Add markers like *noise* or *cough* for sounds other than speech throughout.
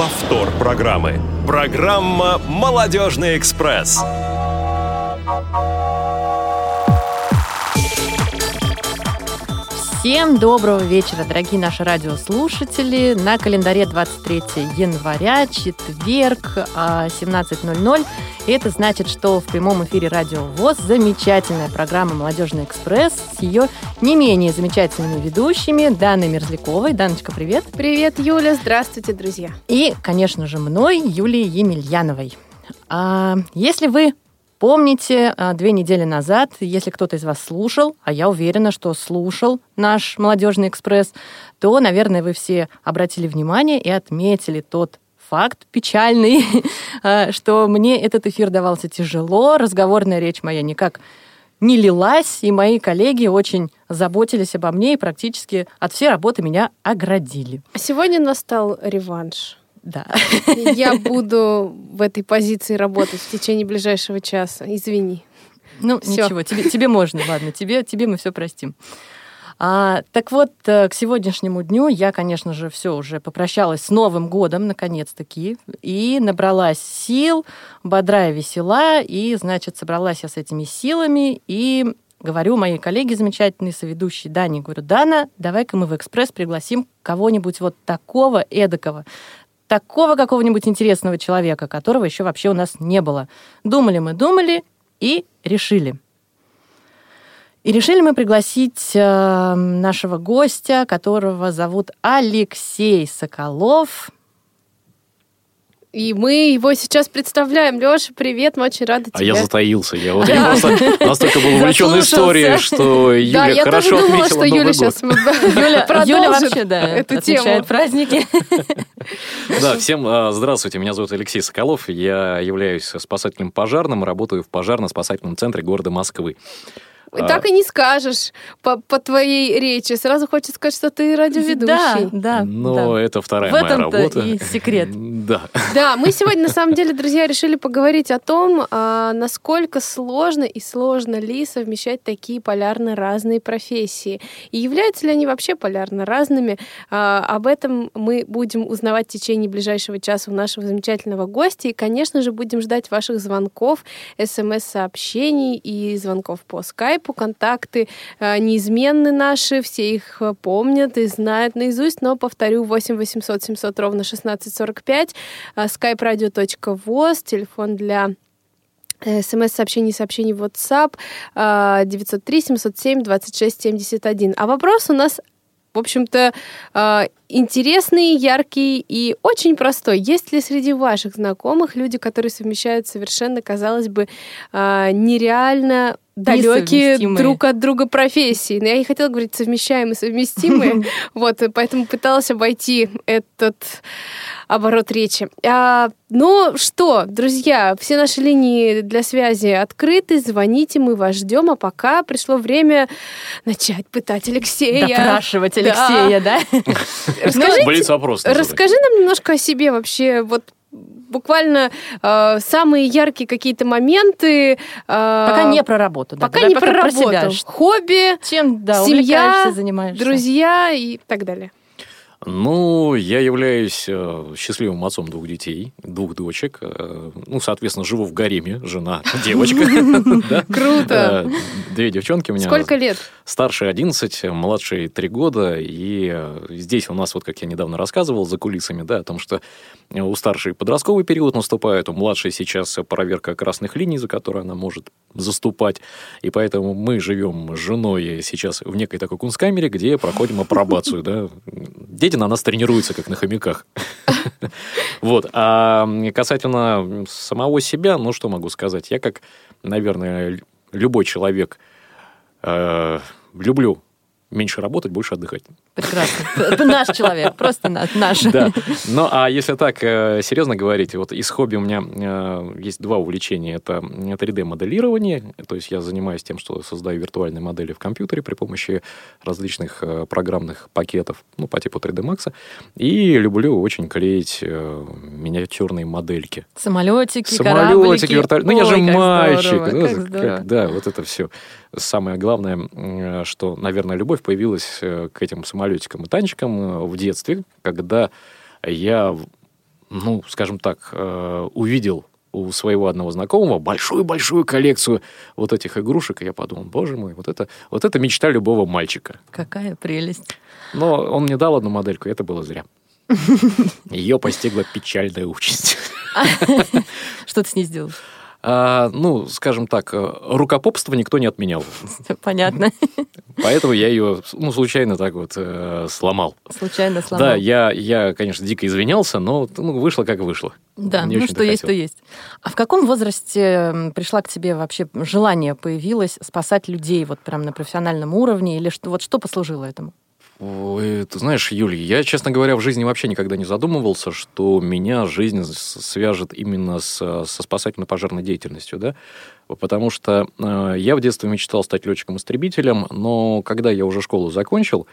повтор программы. Программа «Молодежный экспресс». Всем доброго вечера, дорогие наши радиослушатели. На календаре 23 января, четверг, 17.00. И это значит, что в прямом эфире Радио ВОЗ замечательная программа «Молодежный экспресс» с ее не менее замечательными ведущими Даной Мерзляковой. Даночка, привет. Привет, Юля. Здравствуйте, друзья. И, конечно же, мной, Юлией Емельяновой. А, если вы Помните, а, две недели назад, если кто-то из вас слушал, а я уверена, что слушал наш «Молодежный экспресс», то, наверное, вы все обратили внимание и отметили тот факт печальный, *laughs* а, что мне этот эфир давался тяжело, разговорная речь моя никак не лилась, и мои коллеги очень заботились обо мне и практически от всей работы меня оградили. Сегодня настал реванш. Да. *laughs* Я буду в этой позиции работать в течение ближайшего часа. Извини. Ну, все. ничего, тебе, тебе можно, ладно, тебе, тебе мы все простим. А, так вот, э, к сегодняшнему дню я, конечно же, все уже попрощалась с Новым годом, наконец-таки, и набралась сил, бодрая, весела, и, значит, собралась я с этими силами, и говорю моей коллеге замечательной соведущей Дане, говорю, Дана, давай-ка мы в «Экспресс» пригласим кого-нибудь вот такого эдакого, такого какого-нибудь интересного человека, которого еще вообще у нас не было. Думали мы, думали и решили. И решили мы пригласить э, нашего гостя, которого зовут Алексей Соколов. И мы его сейчас представляем. Леша, привет, мы очень рады тебе. А я затаился. Я вот *laughs* я просто настолько был увлечен историей, что Юля да, я хорошо тоже думала, что Юля сейчас *laughs* Юля, Юля вообще, да, эту тему. праздники. *laughs* Да, всем а, здравствуйте. Меня зовут Алексей Соколов. Я являюсь спасательным пожарным, работаю в пожарно-спасательном центре города Москвы. А... Так и не скажешь по, по твоей речи. Сразу хочется сказать, что ты радиоведущий. Да, да. Но да. это вторая В моя работа. и секрет. *laughs* Да. Да, мы сегодня, на самом деле, друзья, решили поговорить о том, а, насколько сложно и сложно ли совмещать такие полярно разные профессии. И являются ли они вообще полярно разными? А, об этом мы будем узнавать в течение ближайшего часа у нашего замечательного гостя. И, конечно же, будем ждать ваших звонков, смс-сообщений и звонков по скайпу скайпу, контакты э, неизменны наши, все их э, помнят и знают наизусть, но, повторю, 8 800 700 ровно 1645, skype-radio.voz, телефон для э, смс-сообщений, сообщений в WhatsApp 903 707 26 71. А вопрос у нас в общем-то, интересный, яркий и очень простой. Есть ли среди ваших знакомых люди, которые совмещают совершенно, казалось бы, нереально далекие друг от друга профессии. Но я не хотела говорить совмещаемые, совместимые. *laughs* Вот, поэтому пыталась обойти этот оборот речи. А, ну что, друзья, все наши линии для связи открыты, звоните, мы вас ждем, а пока пришло время начать пытать Алексея. Допрашивать Алексея, да? *laughs* Расскажите, вопрос. Расскажи нам немножко о себе вообще, вот буквально э, самые яркие какие-то моменты. Э, пока не про работу. Да, пока не про работу. Про себя. Хобби, Чем, да, семья, друзья и так далее. Ну, я являюсь э, счастливым отцом двух детей, двух дочек. Э, ну, соответственно, живу в гареме, жена, девочка. *laughs* Круто! Э, две девчонки у меня. Сколько лет? Старший 11, младший 3 года. И здесь у нас, вот как я недавно рассказывал за кулисами, да, о том, что у старшей подростковый период наступает, у младшей сейчас проверка красных линий, за которые она может заступать. И поэтому мы живем с женой сейчас в некой такой кунсткамере, где проходим апробацию, да *laughs* дети на нас тренируются, как на хомяках. *laughs* Вот. А касательно самого себя, ну, что могу сказать? Я, как, наверное, любой человек, э, люблю меньше работать, больше отдыхать. Прекрасно. Наш человек, просто наш. Да. Ну, а если так э, серьезно говорить, вот из хобби у меня э, есть два увлечения. Это 3D-моделирование, то есть я занимаюсь тем, что создаю виртуальные модели в компьютере при помощи различных э, программных пакетов, ну, по типу 3D Max. И люблю очень клеить миниатюрные модельки. Самолетики, Самолетики, вертолеты. Ну, я же мальчик. Ну, да, вот это все. Самое главное, что, наверное, любовь появилась э, к этим самолетикам и танчикам э, в детстве, когда я ну, скажем так, э, увидел у своего одного знакомого большую-большую коллекцию вот этих игрушек, и я подумал, боже мой, вот это, вот это мечта любого мальчика. Какая прелесть. Но он мне дал одну модельку, и это было зря. *laughs* Ее постигла печальная участь. *laughs* Что ты с ней сделал? А, ну, скажем так, э, рукопопство никто не отменял. *laughs* Понятно. Поэтому я ее, ну, случайно так вот э, сломал. Случайно сломал. Да, я, я, конечно, дико извинялся, но ну, вышло как вышло. Да, Не ну что есть, то хотел. есть. А в каком возрасте пришла к тебе вообще желание появилось спасать людей вот прям на профессиональном уровне? Или что, вот что послужило этому? Ой, ты знаешь, Юль, я, честно говоря, в жизни вообще никогда не задумывался, что меня жизнь свяжет именно с, со спасательно-пожарной деятельностью, да, потому что э, я в детстве мечтал стать летчиком-истребителем, но когда я уже школу закончил,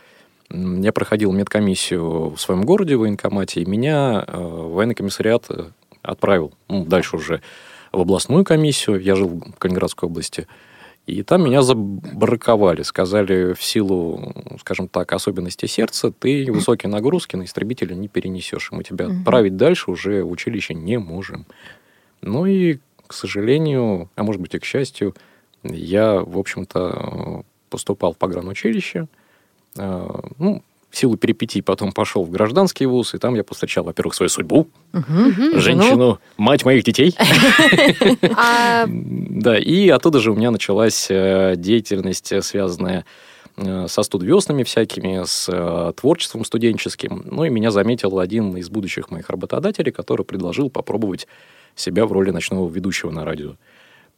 я проходил медкомиссию в своем городе в военкомате, и меня э, военный комиссариат э, отправил ну, дальше уже в областную комиссию, я жил в Калининградской области, и там меня забраковали. Сказали, в силу, скажем так, особенностей сердца, ты высокие нагрузки на истребителя не перенесешь. и Мы тебя отправить дальше уже в училище не можем. Ну и, к сожалению, а может быть и к счастью, я, в общем-то, поступал в погранучилище. Э, Ну, силу перипетий потом пошел в гражданский вуз, и там я повстречал, во-первых, свою судьбу, Мгм. женщину, мать моих детей. *laughs* А Да, и оттуда же у меня началась э, деятельность, э, связанная э, со студвеснами всякими, с творчеством студенческим. Ну и меня заметил один из будущих моих работодателей, который предложил попробовать себя в роли ночного ведущего на радио.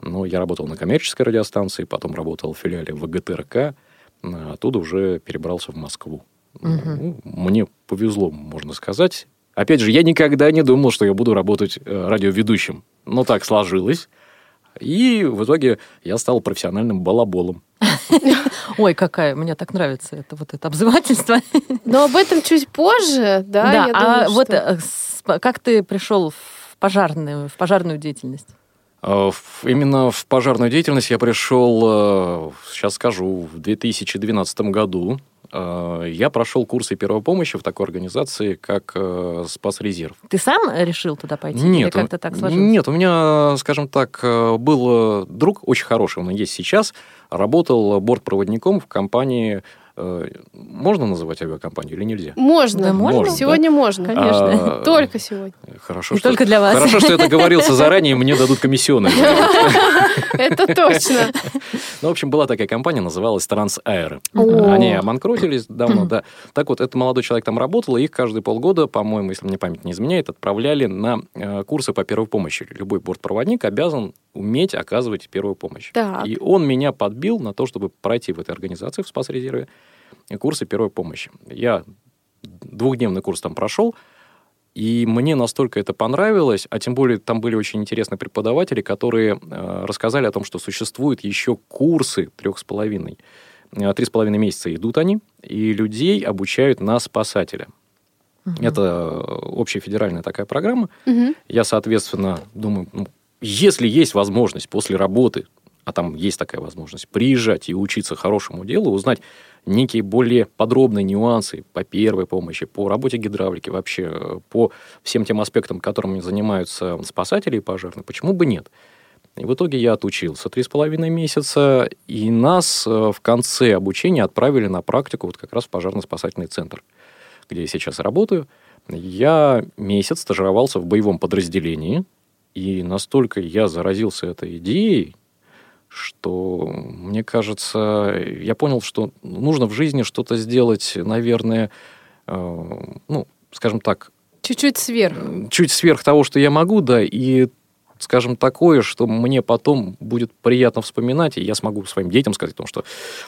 Ну, я работал на коммерческой радиостанции, потом работал в филиале ВГТРК, э, оттуда уже перебрался в Москву. Ну, мне повезло, можно сказать. Опять же, я никогда не думал, что я буду работать э, радиоведущим. Но так сложилось. И в итоге я стал профессиональным балаболом. *laughs* Ой, какая, мне так нравится это вот это обзывательство. но об этом чуть позже, да? я а думаю, вот что- э, как ты пришел в пожарную, в пожарную деятельность? Э, Именно в пожарную деятельность я пришел, сейчас скажу, в 2012 году. Э, Я прошел курсы первой помощи в такой организации, как э, Спасрезерв. Ты сам решил туда пойти? Нет, Или как-то так сложилось? Нет, у меня, скажем так, э, был друг очень хороший, он и есть сейчас, работал бортпроводником в компании, можно называть авиакомпанию или нельзя? Можно. Да, можно? Можно, Сегодня можно. Конечно. А, Только сегодня. Хорошо, Не что, только для вас. Хорошо, что это говорился заранее, мне дадут комиссионные. *laughs* *laughs* Это точно. Ну, в общем, была такая компания, называлась. О. Они обанкротились давно, да. Так вот, этот молодой человек там работал, и их каждые полгода, по-моему, если мне память не изменяет, отправляли на э, курсы по первой помощи. Любой бортпроводник обязан уметь оказывать первую помощь. Так. И он меня подбил на то, чтобы пройти в этой организации, в спас-резерве, курсы первой помощи. Я двухдневный курс там прошел, и мне настолько это понравилось, а тем более там были очень интересные преподаватели, которые э, рассказали о том, что существуют еще курсы трех с половиной. Э, Три с половиной месяца идут они, и людей обучают на спасателя. Это э, общефедеральная такая программа. Мгм. Я, соответственно, думаю, ну, если есть возможность после работы, а там есть такая возможность, приезжать и учиться хорошему делу, узнать некие более подробные нюансы по первой помощи, по работе гидравлики, вообще э, по всем тем аспектам, которыми занимаются спасатели и пожарные, почему бы нет? И в итоге я отучился три с половиной месяца, и нас э, в конце обучения отправили на практику вот как раз в пожарно-спасательный центр, где я сейчас работаю. Я месяц стажировался в боевом подразделении, и настолько я заразился этой идеей, что, мне кажется, я понял, что нужно в жизни что-то сделать, наверное, э, ну, скажем так, Чуть-чуть сверх. чуть сверх того, что я могу, да, и, скажем, такое, что мне потом будет приятно вспоминать, и я смогу своим детям сказать о том, что,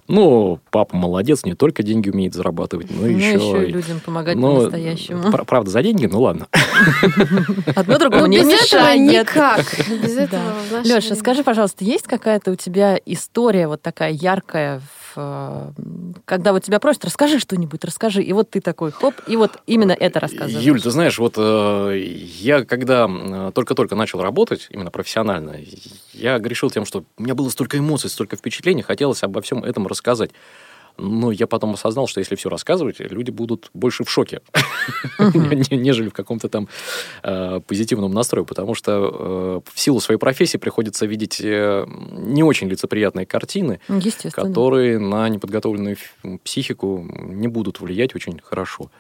ну, папа молодец, не только деньги умеет зарабатывать, но Ну, еще... еще и людям помогать ну, по-настоящему. пр- правда, за деньги, ну ладно. *laughs* Одно другому Ну, не без этого мешает. никак. Без этого Леша, скажи, пожалуйста, есть какая-то у тебя история вот такая яркая, в, когда вот тебя просят, расскажи что-нибудь, расскажи, и вот ты такой, хоп, и вот именно это рассказываешь. Юль, ты знаешь, вот э, я когда э, только-только начал работать, именно профессионально, я грешил тем, что у меня было столько эмоций, столько впечатлений, хотелось обо всем этом рассказать. Но я потом осознал, что если все рассказывать, люди будут больше в шоке, не- нежели в каком-то там э, позитивном настрое, потому что э, в силу своей профессии приходится видеть э, не очень лицеприятные картины, которые на неподготовленную психику не будут влиять очень хорошо.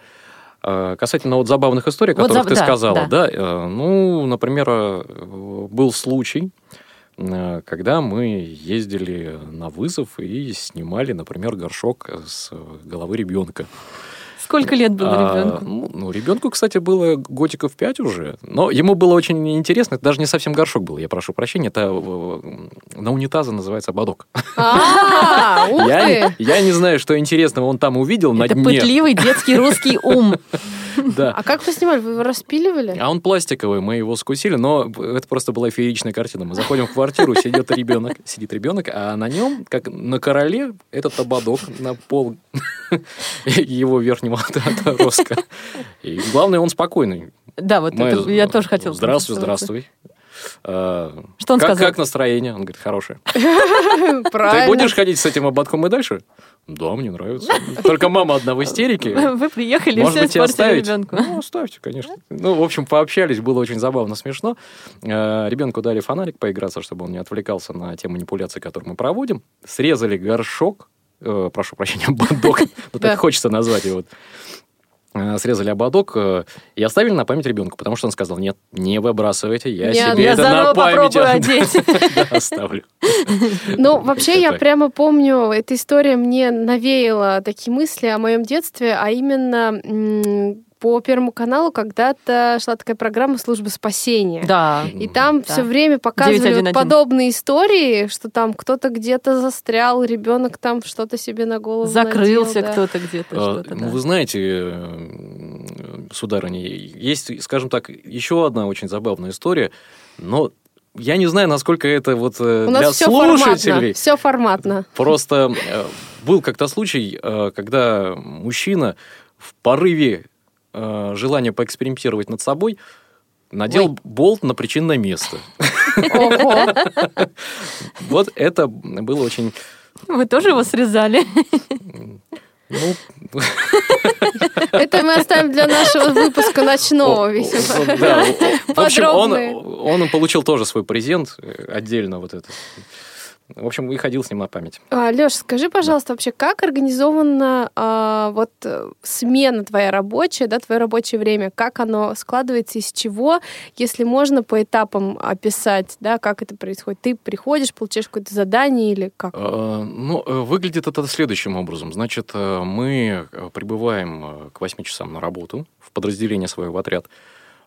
Касательно вот забавных историй, о Вот которых заб- ты да, сказала, да. да, ну, например, был случай, когда мы ездили на вызов и снимали, например, горшок с э, головы ребенка. Сколько лет было А, ребенку? ну, ну, ребенку, кстати, было годиков 5 уже. Но ему было очень интересно. Это даже не совсем горшок был, я прошу прощения. Это э, на унитаза называется ободок. А, *laughs* Я, не- знаю, что интересного он там увидел на Это дне. пытливый детский русский ум. *laughs* Да. А как вы снимали? Вы его распиливали? А он пластиковый, мы его скусили, но это просто была фееричная картина. Мы заходим в квартиру, сидит ребенок, сидит ребенок, а на нем, как на короле, этот ободок на пол *laughs* его верхнего отростка. И главное, он спокойный. Да, вот Мы- это я тоже хотела. Здравствуй, здравствуй. А, Что он как, сказал? Как настроение? Он говорит, хорошее. *laughs* Правильно. Ты будешь ходить с этим ободком и дальше? Да, мне нравится. Только мама одна в истерике. *laughs* Вы приехали, Может все быть, испортили ребенку. Ну, оставьте, конечно. Ну, в общем, пообщались, было очень забавно, смешно. Э, Ребенку дали фонарик поиграться, чтобы он не отвлекался на те манипуляции, которые мы проводим. Срезали горшок, э, прошу прощения, *laughs* ободок, *laughs* ну Да. так хочется назвать его. Э, Срезали ободок э, и оставили на память ребенку, потому что он сказал, нет, не выбрасывайте, я себе это на память *laughs* оставлю. Ну, вообще, я прямо помню, эта история мне навеяла такие мысли о моем детстве, а именно по Первому каналу когда-то шла такая программа «Служба спасения». Да. И там Да. все время показывали вот 911. подобные истории, что там кто-то где-то застрял, ребенок там что-то себе на голову Закрылся надел, да. кто-то где-то. А, что-то, ну, да. Вы знаете, э, сударыня, есть, скажем так, еще одна очень забавная история, но я не знаю, насколько это вот э, У для нас все форматно. слушателей. Все форматно. Просто э, был как-то случай, когда мужчина в порыве э, желания поэкспериментировать над собой надел Ой. болт на причинное место. Вот это было очень... Вы тоже его срезали? Ну, Это мы оставим для нашего выпуска ночного весьма. Да, в общем, он, он получил тоже свой презент э, отдельно вот этот. В общем, и ходил с ним на память. Леш, скажи, пожалуйста, вообще, как организована а, вот э, смена твоя рабочая, да, твое рабочее время? Как оно складывается, из чего? Если можно по этапам описать, да, как это происходит? Ты приходишь, получаешь какое-то задание или как? Э, Ну, э, выглядит это следующим образом. Значит, э, мы прибываем к 8 часам на работу в подразделение свое в отряд.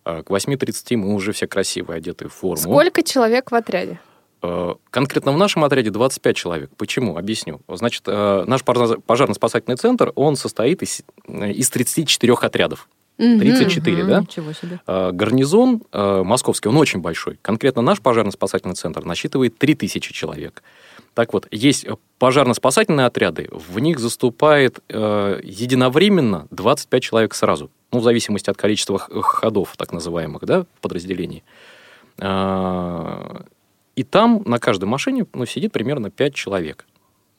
К 8.30 мы уже все красивые, одеты в форму. Сколько человек в отряде? Э, Конкретно в нашем отряде 25 человек. Почему? Объясню. Значит, э, наш пожар- пожарно-спасательный центр, он состоит из, э, из 34 отрядов. Мгм. 34, Мгм, да? Ничего себе. Гарнизон московский, он очень большой. Конкретно наш пожарно-спасательный центр насчитывает 3000 человек. Так вот, есть пожарно-спасательные отряды, в них заступает э, единовременно 25 человек сразу. Ну, в зависимости от количества ходов, так называемых, да, в подразделении. Э, И там на каждой машине ну, сидит примерно 5 человек.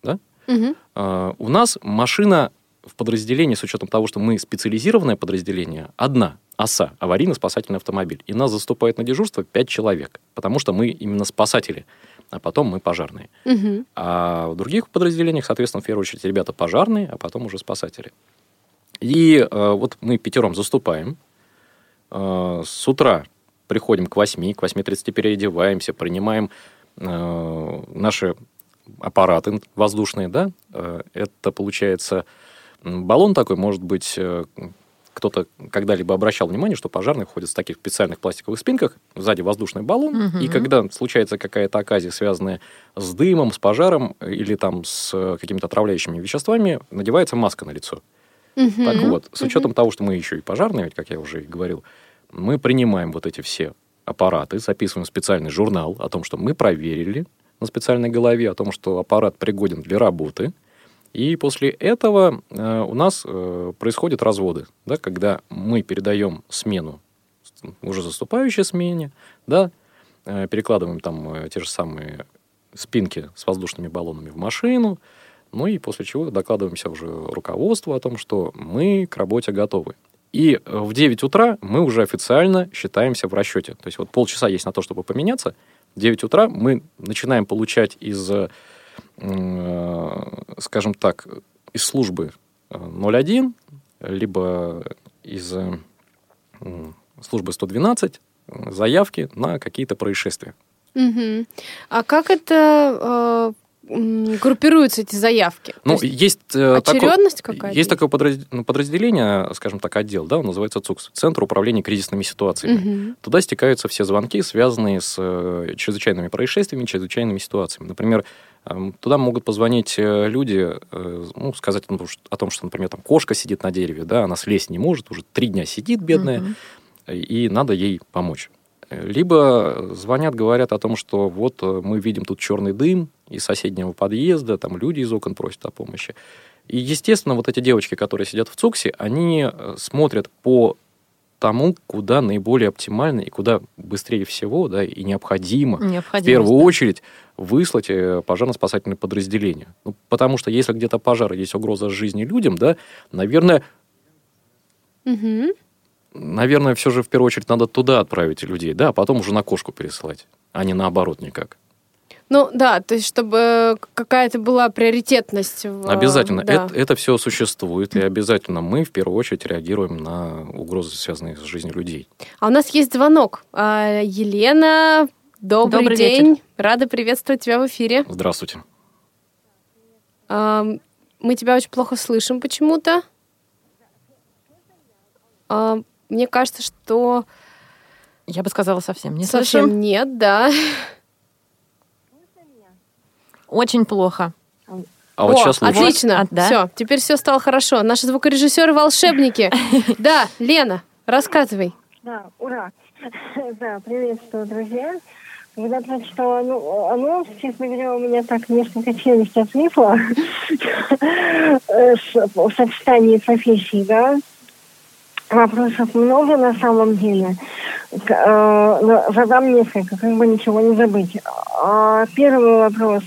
Да? Мгм. Э, У нас машина в подразделении, с учетом того, что мы специализированное подразделение, одна ОСА, аварийно-спасательный автомобиль. И нас заступает на дежурство 5 человек, потому что мы именно спасатели, а потом мы пожарные. Мгм. А в других подразделениях, соответственно, в первую очередь ребята пожарные, а потом уже спасатели. И э, вот мы пятером заступаем. Э, с утра приходим к 8, к 8.30 переодеваемся, принимаем э, наши аппараты воздушные, да, Э, это получается баллон такой, может быть, э, кто-то когда-либо обращал внимание, что пожарные ходят в таких специальных пластиковых спинках, сзади воздушный баллон, Мгм. и когда случается какая-то оказия, связанная с дымом, с пожаром или там с э, какими-то отравляющими веществами, надевается маска на лицо. Мгм. Так вот, с учетом того, что мы еще и пожарные, ведь, как я уже и говорил, мы принимаем вот эти все аппараты, записываем специальный журнал о том, что мы проверили на специальной голове, о том, что аппарат пригоден для работы. И после этого э, у нас э, происходят разводы, да, когда мы передаем смену уже заступающей смене, да, э, перекладываем там э, те же самые спинки с воздушными баллонами в машину, Ну и после чего докладываемся уже руководству о том, что мы к работе готовы. И в 9 утра мы уже официально считаемся в расчете. То есть вот полчаса есть на то, чтобы поменяться. В 9 утра мы начинаем получать из, э, скажем так, из службы 01, либо из э, службы 112 заявки на какие-то происшествия. Угу. А как это э, группируются эти заявки? Ну, То есть есть, э, очередность такое, какая-то? есть такое ну, подразделение, скажем так, отдел, да, он называется ЦУКС, Центр управления кризисными ситуациями. Мгм. Туда стекаются все звонки, связанные с э, чрезвычайными происшествиями, чрезвычайными ситуациями. Например, эм, туда могут позвонить э, люди, э, ну, сказать ну, о том, что, например, там кошка сидит на дереве, да, она слезть не может, уже три дня сидит, бедная, Мгм. и надо ей помочь. Либо звонят, говорят о том, что вот мы видим тут черный дым из соседнего подъезда, там люди из окон просят о помощи. И, естественно, вот эти девочки, которые сидят в ЦУКСе, они э, смотрят по тому, куда наиболее оптимально и куда быстрее всего да, и необходимо в первую очередь выслать э, пожарно-спасательное подразделение. Ну, потому что если где-то пожар, и есть угроза жизни людям, да, наверное, Мгм. наверное, все же в первую очередь надо туда отправить людей, да, а потом уже на кошку пересылать, а не наоборот никак. Ну да, то есть чтобы какая-то была приоритетность. в- Обязательно. да. Это, это все существует, и обязательно мы в первую очередь реагируем на угрозы, связанные с жизнью людей. А у нас есть звонок. А, Елена, добрый, Добрый день. Рада приветствовать тебя в эфире. Здравствуйте. Мы тебя очень плохо слышим почему-то. Мне кажется, что Я бы сказала, совсем не совсем слышим. нет, да. *laughs* Очень плохо. А вот О, сейчас лучше. Отлично. А, да? Все, теперь все стало хорошо. Наши звукорежиссеры волшебники. *laughs* Да, Лена, рассказывай. Да, ура. *laughs* Да, приветствую, друзья. Когда прочитала ну, анонс, честно говоря, у меня так несколько челюсть отлипла *laughs* с- в сочетании профессий, да. Вопросов много на самом деле. Э, Задам несколько, как бы ничего не забыть. А, Первый вопрос.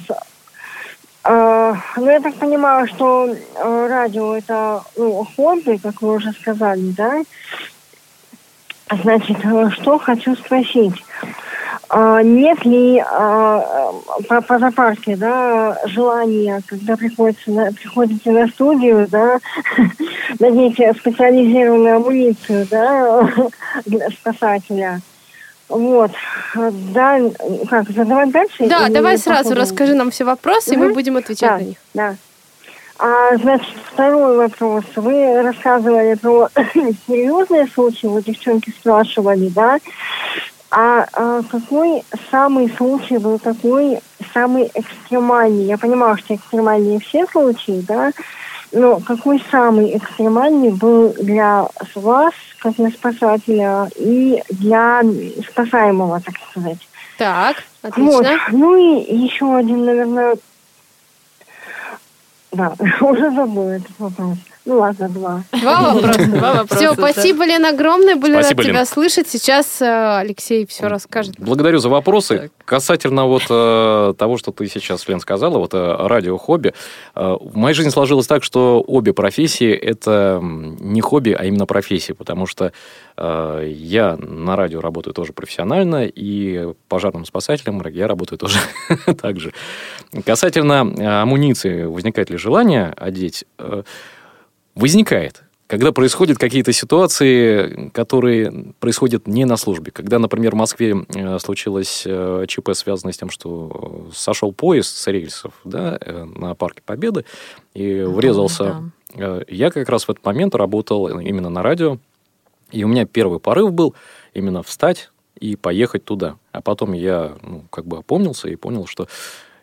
А, Ну, я так понимаю, что э, радио это ну, хобби, как вы уже сказали, да? Значит, э, что хочу спросить. А, Нет ли а, по, по запарке, да, желания, когда приходится на, приходите на студию, да, *laughs* надеть специализированную амуницию, да, *laughs* для спасателя? Вот. Да, как, задавать дальше? Да, или давай сразу ходу? расскажи нам все вопросы, и мы будем отвечать Да, на них. да. А, значит, второй вопрос. Вы рассказывали про *coughs* серьезные случаи, вот девчонки спрашивали, да? А, а какой самый случай был такой, самый экстремальный? Я понимаю, что экстремальные все случаи, да? Но какой самый экстремальный был для вас, как для спасателя, и для спасаемого, так сказать? Так, Вот. отлично. Ну и еще один, наверное... Да, *laughs* уже забыла этот вопрос. Ну ладно, два. Два вопроса. Два вопроса, Все, спасибо, Лена, огромное. Были Спасибо, рады тебя Лен. слышать. Сейчас э, Алексей все расскажет. Благодарю за вопросы. Так. Касательно вот э, того, что ты сейчас, Лен, сказала, вот э, радио-хобби. Э, в моей жизни сложилось так, что обе профессии – это не хобби, а именно профессии, потому что э, я на радио работаю тоже профессионально, и пожарным спасателем я работаю тоже *laughs* так же. Касательно амуниции, возникает ли желание одеть? Возникает. Когда происходят какие-то ситуации, которые происходят не на службе. Когда, например, в Москве э, случилось э, ЧП, связанное с тем, что сошел поезд с рельсов да, э, на Парке Победы и врезался. Э, Я как раз в этот момент работал именно на радио, и у меня первый порыв был именно встать и поехать туда. А потом я ну, как бы опомнился и понял, что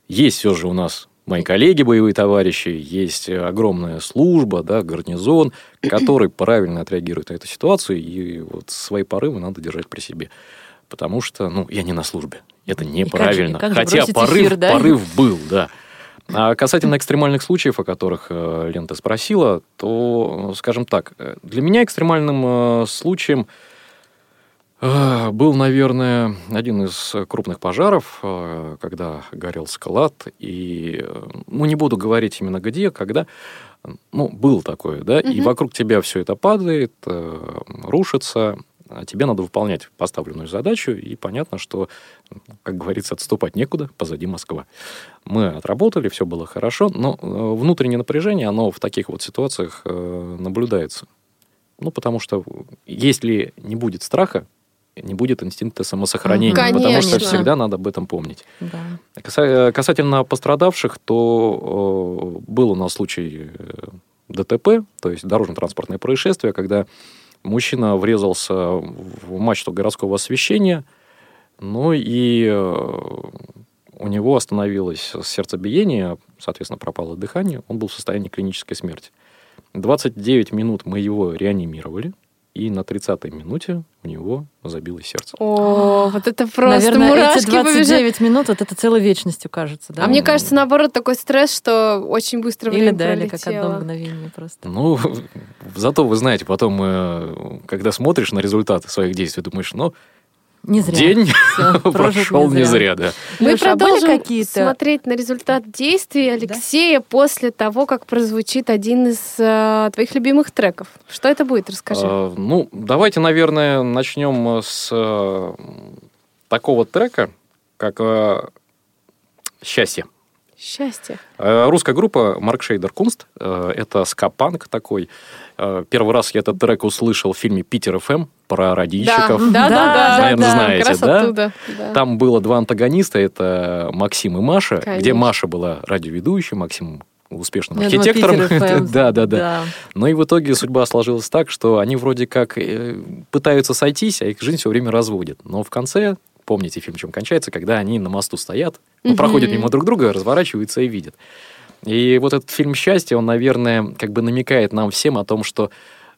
есть все же у нас мои коллеги, боевые товарищи, есть огромная служба, да, гарнизон, *coughs* который правильно отреагирует на эту ситуацию, и вот свои порывы надо держать при себе. Потому что, ну, я не на службе. Это И неправильно. как же- как же Хотя порыв, эфир, да? порыв был, да. А касательно экстремальных случаев, о которых э, Лента спросила, то, скажем так, э, для меня экстремальным э, случаем Был, наверное, один из крупных пожаров, а, когда горел склад. И, ну, не буду говорить именно где, когда, ну, был такое, да, и Мгм. вокруг тебя все это падает, э, рушится, а тебе надо выполнять поставленную задачу, и понятно, что, как говорится, отступать некуда, позади Москва. Мы отработали, все было хорошо, но э, внутреннее напряжение, оно в таких вот ситуациях э, наблюдается. Ну, потому что если не будет страха, не будет инстинкта самосохранения, Мгм. потому что Конечно. всегда надо об этом помнить. Да. Каса- Касательно пострадавших, то э, был у нас случай э, ДТП, то есть дорожно-транспортное происшествие, когда мужчина врезался в мачту городского освещения, ну и э, у него остановилось сердцебиение, соответственно, пропало дыхание, он был в состоянии клинической смерти. 29 минут мы его реанимировали, и на 30-й минуте у него забилось сердце. О, вот это просто Наверное, мурашки эти побежали. 29 минут, вот это целой вечностью кажется, да? А мне кажется, наоборот, такой стресс, что очень быстро Или время да, или как пролетело. одно мгновение просто. Ну, зато вы знаете, потом, э, когда смотришь на результаты своих действий, думаешь, ну, Не зря. день *laughs* прожит прошел не зря, да. Мы Лёша, а продолжим какие-то- смотреть на результат действий Алексея после того, как прозвучит один из э, твоих любимых треков. Что это будет? Расскажи. А, ну, давайте, наверное, начнем с э, такого трека, как э, «Счастье». Счастье. Э, Русская группа Марк Шейдер Кунст. Это скапанк такой. Э, Первый раз я этот трек услышал в фильме «Питер ФМ» про радищиков. Да, да, да, да, Наверное, да, знаете, да? оттуда. да. Там было два антагониста, это Максим и Маша, где Конечно. Маша была радиоведущей, Максим успешным Я архитектором. FM. *laughs* да, да, да. Но и в итоге судьба сложилась так, что они вроде как э, пытаются сойтись, а их жизнь все время разводит. Но в конце, помните фильм, чем кончается, когда они на мосту стоят, ну, проходят мимо друг друга, разворачиваются и видят. И вот этот фильм «Счастье», он, наверное, как бы намекает нам всем о том, что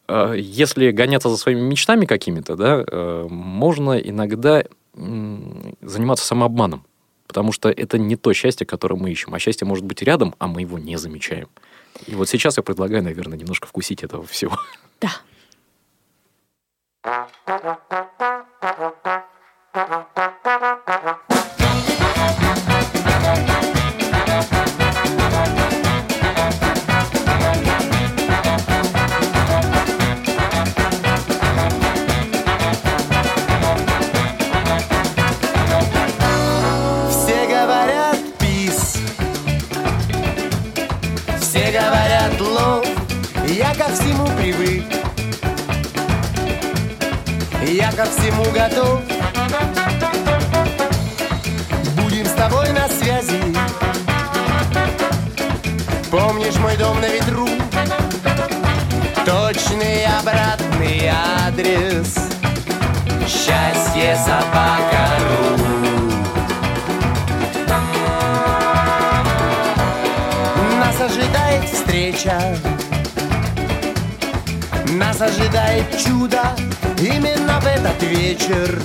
э, если гоняться за своими мечтами какими-то, да, э, можно иногда м, заниматься самообманом. Потому что это не то счастье, которое мы ищем. А счастье может быть рядом, а мы его не замечаем. И вот сейчас я предлагаю, наверное, немножко вкусить этого всего. Да. Я ко всему готов. Будем с тобой на связи, помнишь мой дом на ветру, точный обратный адрес, счастье собака.ру. Нас ожидает встреча Нас ожидает чудо. Именно в этот вечер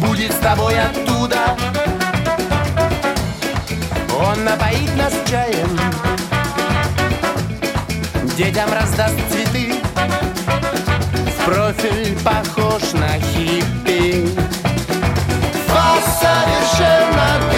Будет с тобой оттуда. Он напоит нас чаем Детям раздаст цветы. В профиль похож на хиппи. Вас совершенно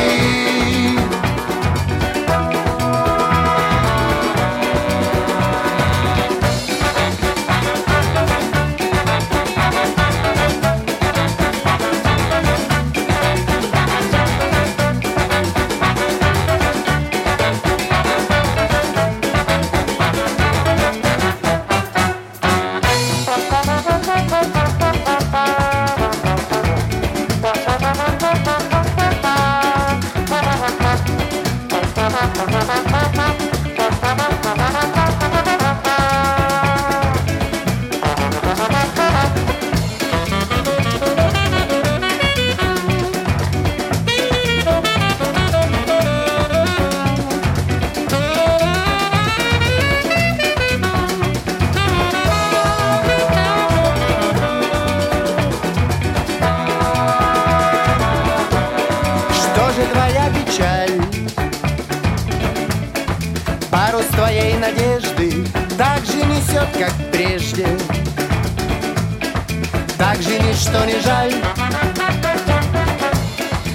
так же ничто не жаль.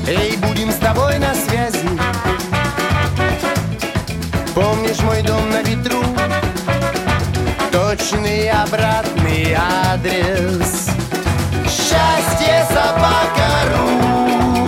Эй, будем с тобой на связи. Помнишь мой дом на ветру? Точный обратный адрес. Счастье собака.ру Повтор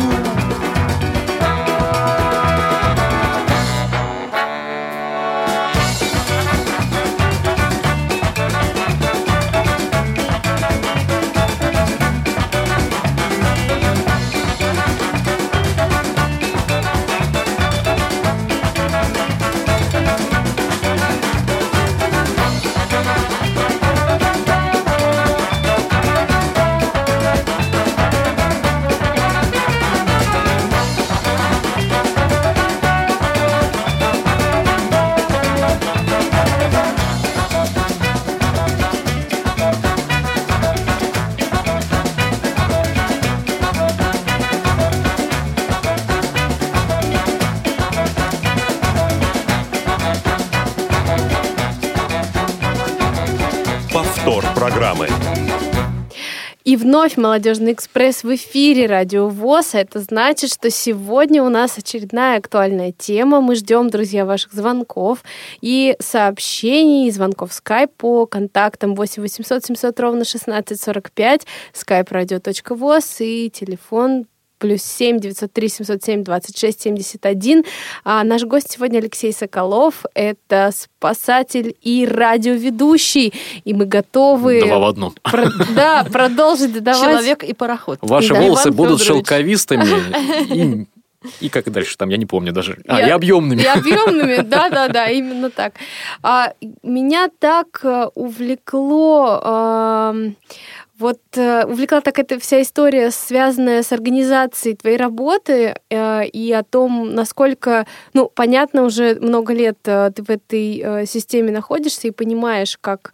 И вновь «Молодежный экспресс» в эфире Радио ВОЗ. Это значит, что сегодня у нас очередная актуальная тема. Мы ждем, друзья, ваших звонков и сообщений, и звонков в скайп по контактам 8 800 700 ровно 1645, skype radio.voz и телефон плюс 7 903 707 26 71. А наш гость сегодня Алексей Соколов. Это спасатель и радиоведущий. И мы готовы... Два в одном. про- да, продолжить давать... Человек и пароход. Ваши Да. волосы Иван будут Фёдорович. шелковистыми *laughs* и, и как дальше там, я не помню даже. А, Я- и объемными. И объемными, *laughs* да-да-да, именно так. А, меня так э, увлекло, ам, вот э, увлекла так эта вся история, связанная с организацией твоей работы э, и о том, насколько, ну, понятно, уже много лет э, ты в этой э, системе находишься и понимаешь, как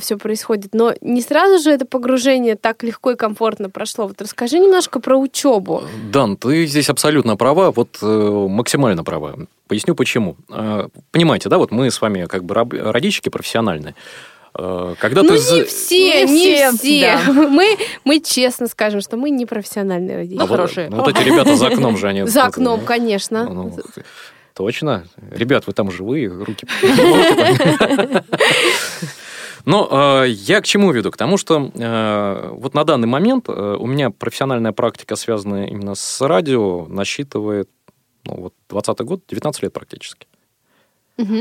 все происходит, но не сразу же это погружение так легко и комфортно прошло. Вот расскажи немножко про учебу. Дан, ты здесь абсолютно права, вот э, максимально права. Поясню почему. Э, понимаете, да, вот мы с вами как бы родички профессиональные. Э, когда Ну, ты не все, Не не все, все. да. *laughs* Мы, мы честно скажем, что мы не профессиональные А родители. Ну, вот- хорошие. ну, вот эти ребята за окном же они... За вот, окном, э, конечно. ну, точно. Ребят, вы там живые, руки... *laughs* *laughs* Но э, я к чему веду? К тому, что э, вот на данный момент э, у меня профессиональная практика, связанная именно с радио, насчитывает ну, вот 20 год, 19 лет практически.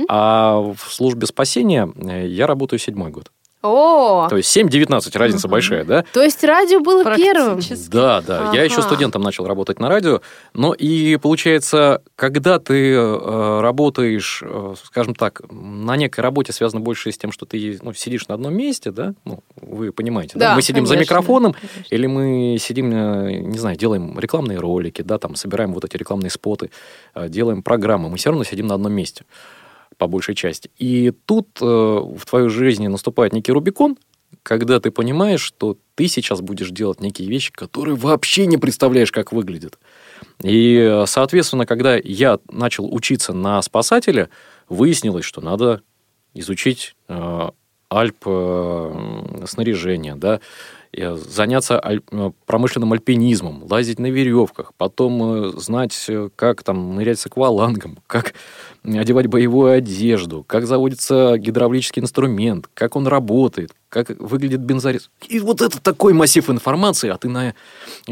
А в службе спасения э, я работаю седьмой год. О, То есть 7-19, разница Мгм. большая, да? то есть радио было первым. Да, да. Я еще Ага. студентом начал работать на радио. Но и получается, когда ты э, работаешь, э, скажем так, на некой работе, связано больше с тем, что ты ну, сидишь на одном месте, да, ну, вы понимаете, да? Да, мы сидим за конечно, микрофоном, конечно. или мы сидим, э, не знаю, делаем рекламные ролики, да, там собираем вот эти рекламные споты, э, делаем программы, мы все равно сидим на одном месте по большей части. И тут э, в твоей жизни наступает некий Рубикон, когда ты понимаешь, что ты сейчас будешь делать некие вещи, которые вообще не представляешь, как выглядят. И, э, соответственно, когда я начал учиться на спасателя, выяснилось, что надо изучить э, альп э, снаряжение, да, заняться аль- э, промышленным альпинизмом, лазить на веревках, потом э, знать, э, как там нырять с аквалангом, *laughs* как одевать боевую одежду, как заводится гидравлический инструмент, как он работает, как выглядит бензорез. И вот это такой массив информации, а ты на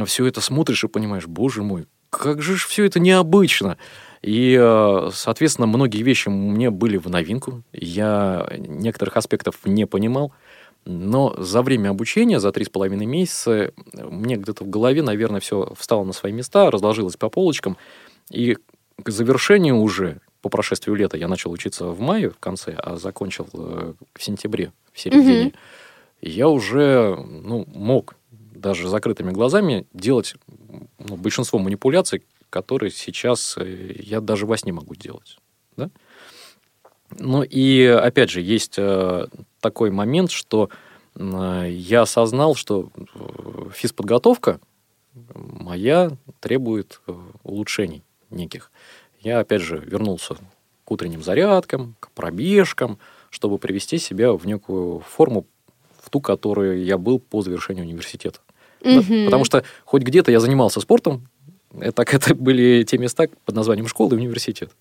все это смотришь и понимаешь, боже мой, как же все это необычно. И, э, соответственно, многие вещи мне были в новинку. Я некоторых аспектов не понимал. Но за время обучения, за три с половиной месяца, мне где-то в голове, наверное, все встало на свои места, разложилось по полочкам. И к завершению уже, по прошествию лета, я начал учиться в мае в конце, а закончил э, в сентябре, в середине. И я уже ну, мог даже закрытыми глазами делать ну, большинство манипуляций, которые сейчас э, я даже во сне могу делать. Да? Ну и опять же, есть э, такой момент, что я осознал, что э, физподготовка моя требует э, улучшений неких. Я опять же вернулся к утренним зарядкам, к пробежкам, чтобы привести себя в некую форму, в ту, которой я был по завершению университета. Мгм. Потому что хоть где-то я занимался спортом, так это *laughs* были те места под названием школы и университет.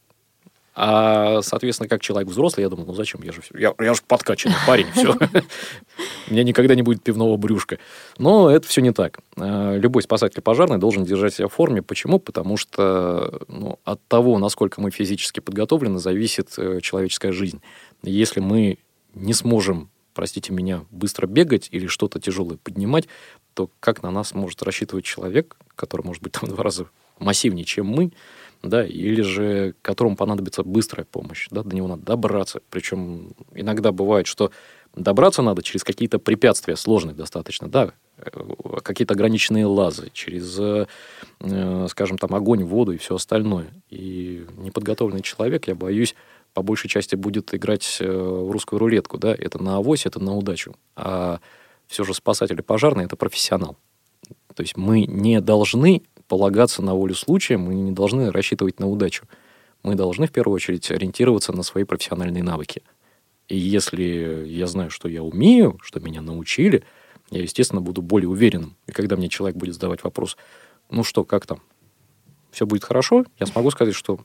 А, соответственно, как человек взрослый, я думал, ну зачем, я же, я, я же подкачанный парень, все. У меня никогда не будет пивного брюшка. Но это все не так. Э, Любой спасатель пожарный должен держать себя в форме. Почему? Потому что ну, от того, насколько мы физически подготовлены, зависит э, человеческая жизнь. Если мы не сможем, простите меня, быстро бегать или что-то тяжелое поднимать, то как на нас может рассчитывать человек, который может быть там в два раза массивнее, чем мы, да, или же которому понадобится быстрая помощь, да, до него надо добраться. Причем иногда бывает, что добраться надо через какие-то препятствия сложные достаточно, да, э, какие-то ограниченные лазы, через, э, э, скажем, там огонь, воду и все остальное. И неподготовленный человек, я боюсь, по большей части будет играть в русскую рулетку, да, это на авось, это на удачу. А все же спасатели пожарные – это профессионал. То есть мы не должны полагаться на волю случая, мы не должны рассчитывать на удачу. Мы должны в первую очередь ориентироваться на свои профессиональные навыки. И если я знаю, что я умею, что меня научили, я, естественно, буду более уверенным. И когда мне человек будет задавать вопрос, ну что, как там, все будет хорошо, я смогу сказать, что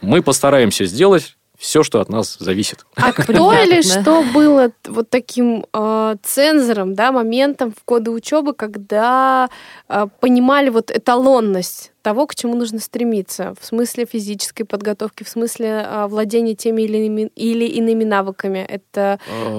мы постараемся сделать все, что от нас зависит. А *laughs* кто или что было вот таким э, цензором, да, моментом в годы учебы, когда э, понимали вот эталонность того, к чему нужно стремиться, в смысле физической подготовки, в смысле э, владения теми или иными, или иными навыками? Это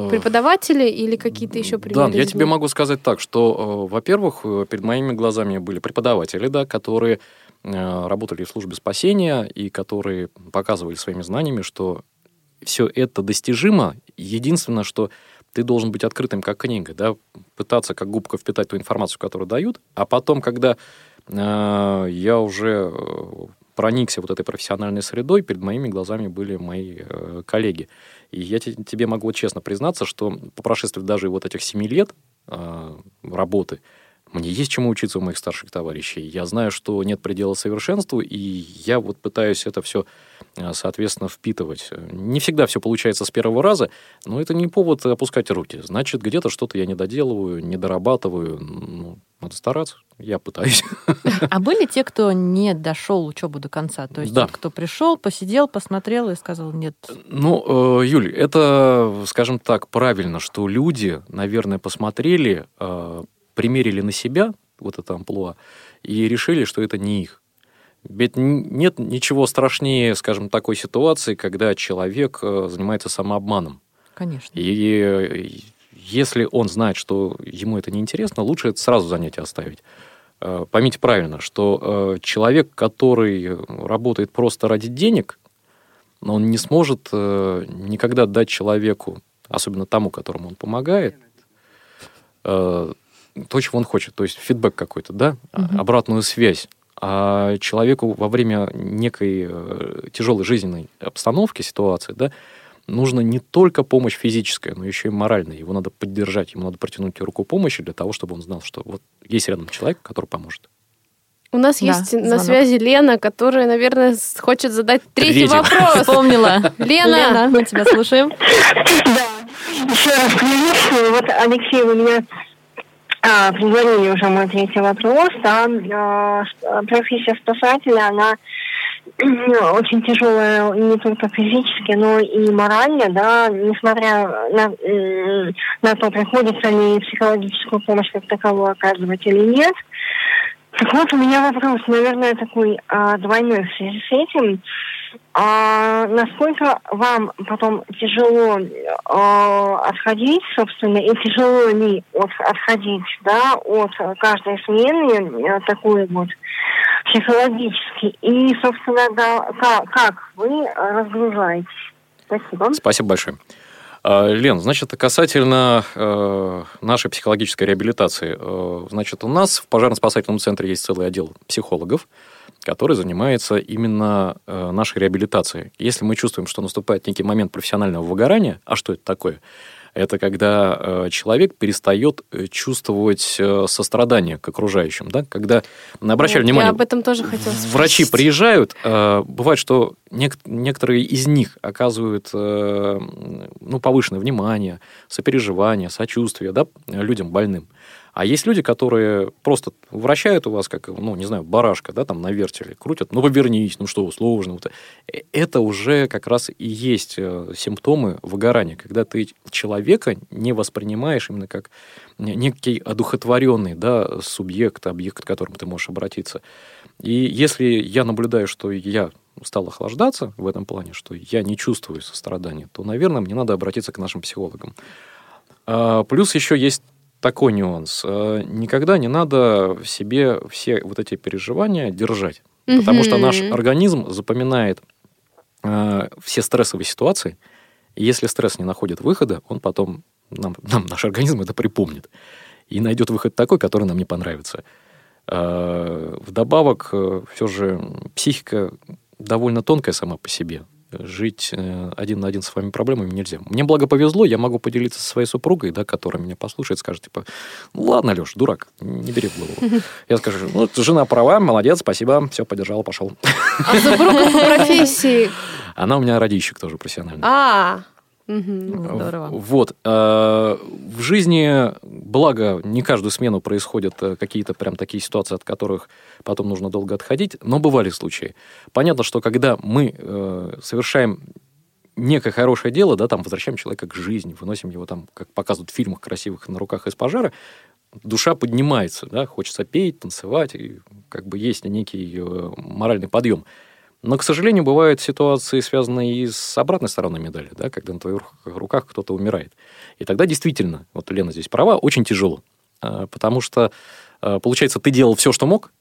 преподаватели или какие-то еще примеры? Да, я тебе могу сказать так, что, э, во-первых, э, перед моими глазами были преподаватели, да, которые работали в службе спасения и которые показывали своими знаниями, что все это достижимо. Единственное, что ты должен быть открытым как книга, да, пытаться как губка впитать ту информацию, которую дают, а потом, когда э, я уже э, проникся вот этой профессиональной средой, перед моими глазами были мои э, коллеги. И я те- тебе могу честно признаться, что по прошествии даже вот этих семи лет э, работы, мне есть чему учиться у моих старших товарищей. Я знаю, что нет предела совершенству, и я вот пытаюсь это все, соответственно, впитывать. Не всегда все получается с первого раза, но это не повод опускать руки. Значит, где-то что-то я не доделываю, не дорабатываю. Ну, надо стараться. Я пытаюсь. *laughs* А были те, кто не дошел учебу до конца? То есть Да. вот кто пришел, посидел, посмотрел и сказал, нет, Ну, э, Юль, это, скажем так, правильно, что люди, наверное, посмотрели, э, примерили на себя вот это амплуа и решили, что это не их. Ведь нет ничего страшнее, скажем, такой ситуации, когда человек э, занимается самообманом. конечно. И если он знает, что ему это неинтересно, лучше это сразу занятие оставить. Э, Поймите правильно, что э, человек, который работает просто ради денег, но он не сможет никогда дать человеку, особенно тому, которому он помогает, то, чего он хочет, то есть фидбэк какой-то, да, Мгм. обратную связь. А человеку во время некой э, тяжелой жизненной обстановки, ситуации, да, нужно не только помощь физическая, но еще и моральная. Его надо поддержать, ему надо протянуть руку помощи для того, чтобы он знал, что вот есть рядом человек, который поможет. У нас Да, есть на звонок. связи Лена, которая, наверное, хочет задать третий, Третий. вопрос. Вспомнила. Лена. мы тебя слушаем. Да. Еще раз приветствую. Вот, Алексей, вы меня а, предварили уже мой третий вопрос. Да, а, профессия спасателя, она очень тяжелая не только физически, но и морально, да, несмотря на, на то, приходится ли психологическую помощь как таковую оказывать или нет. Так вот, у меня вопрос, наверное, такой а, двойной в связи с этим. А насколько вам потом тяжело э, отходить, собственно, и тяжело ли от, отходить, да, от каждой смены э, такой вот психологически, и, собственно, да, как, как вы разгружаетесь? Спасибо. Спасибо большое. А, Лен, значит, касательно э, нашей психологической реабилитации. Э, значит, у нас в пожарно-спасательном центре есть целый отдел психологов, который занимается именно э, нашей реабилитацией. Если мы чувствуем, что наступает некий момент профессионального выгорания, а что это такое? Это когда э, человек перестает э, чувствовать сострадание к окружающим, да? Когда обращали Вот, внимание, Я об этом тоже хотела врачи спросить. приезжают, э, бывает, что нек- некоторые из них оказывают ну, повышенное внимание, сопереживание, сочувствие да, людям больным. А есть люди, которые просто вращают у вас, как, ну, не знаю, барашка, да, там на вертеле, крутят, ну, повернись, ну что, сложно. Вот. Э, Это уже как раз и есть э, симптомы выгорания, когда ты человека не воспринимаешь именно как не- некий одухотворенный да, субъект, объект, к которому ты можешь обратиться. И если я наблюдаю, что я стал охлаждаться в этом плане, что я не чувствую сострадания, то, наверное, мне надо обратиться к нашим психологам. А, Плюс еще есть такой нюанс. А, Никогда не надо в себе все вот эти переживания держать. Потому что наш организм запоминает а, все стрессовые ситуации, и если стресс не находит выхода, он потом, нам, *laughs* нам наш организм это припомнит. И найдет выход такой, который нам не понравится. А, Вдобавок, все же психика довольно тонкая сама по себе. Жить э, один на один с своими проблемами нельзя. Мне благо повезло, я могу поделиться со своей супругой, да, которая меня послушает, скажет, типа, ну ладно, Леш, дурак, не бери в голову. *laughs* Я скажу, ну, жена права, молодец, спасибо, все, поддержал, пошел. А супруга по *laughs* профессии... Она у меня радищик тоже профессиональный. А, мгм. Здорово. Вот. э, В жизни, благо, не каждую смену происходят э, какие-то прям такие ситуации, от которых потом нужно долго отходить, но бывали случаи. Понятно, что когда мы э, совершаем некое хорошее дело, да, там возвращаем человека к жизни, выносим его там, как показывают в фильмах красивых на руках из пожара, душа поднимается, да, хочется петь, танцевать, и как бы есть некий э, моральный подъем. Но, к сожалению, бывают ситуации, связанные и с обратной стороной медали, да, когда на твоих рук- руках кто-то умирает. И тогда действительно, вот Лена здесь права, очень тяжело. А, Потому что, а, получается, ты делал все, что мог,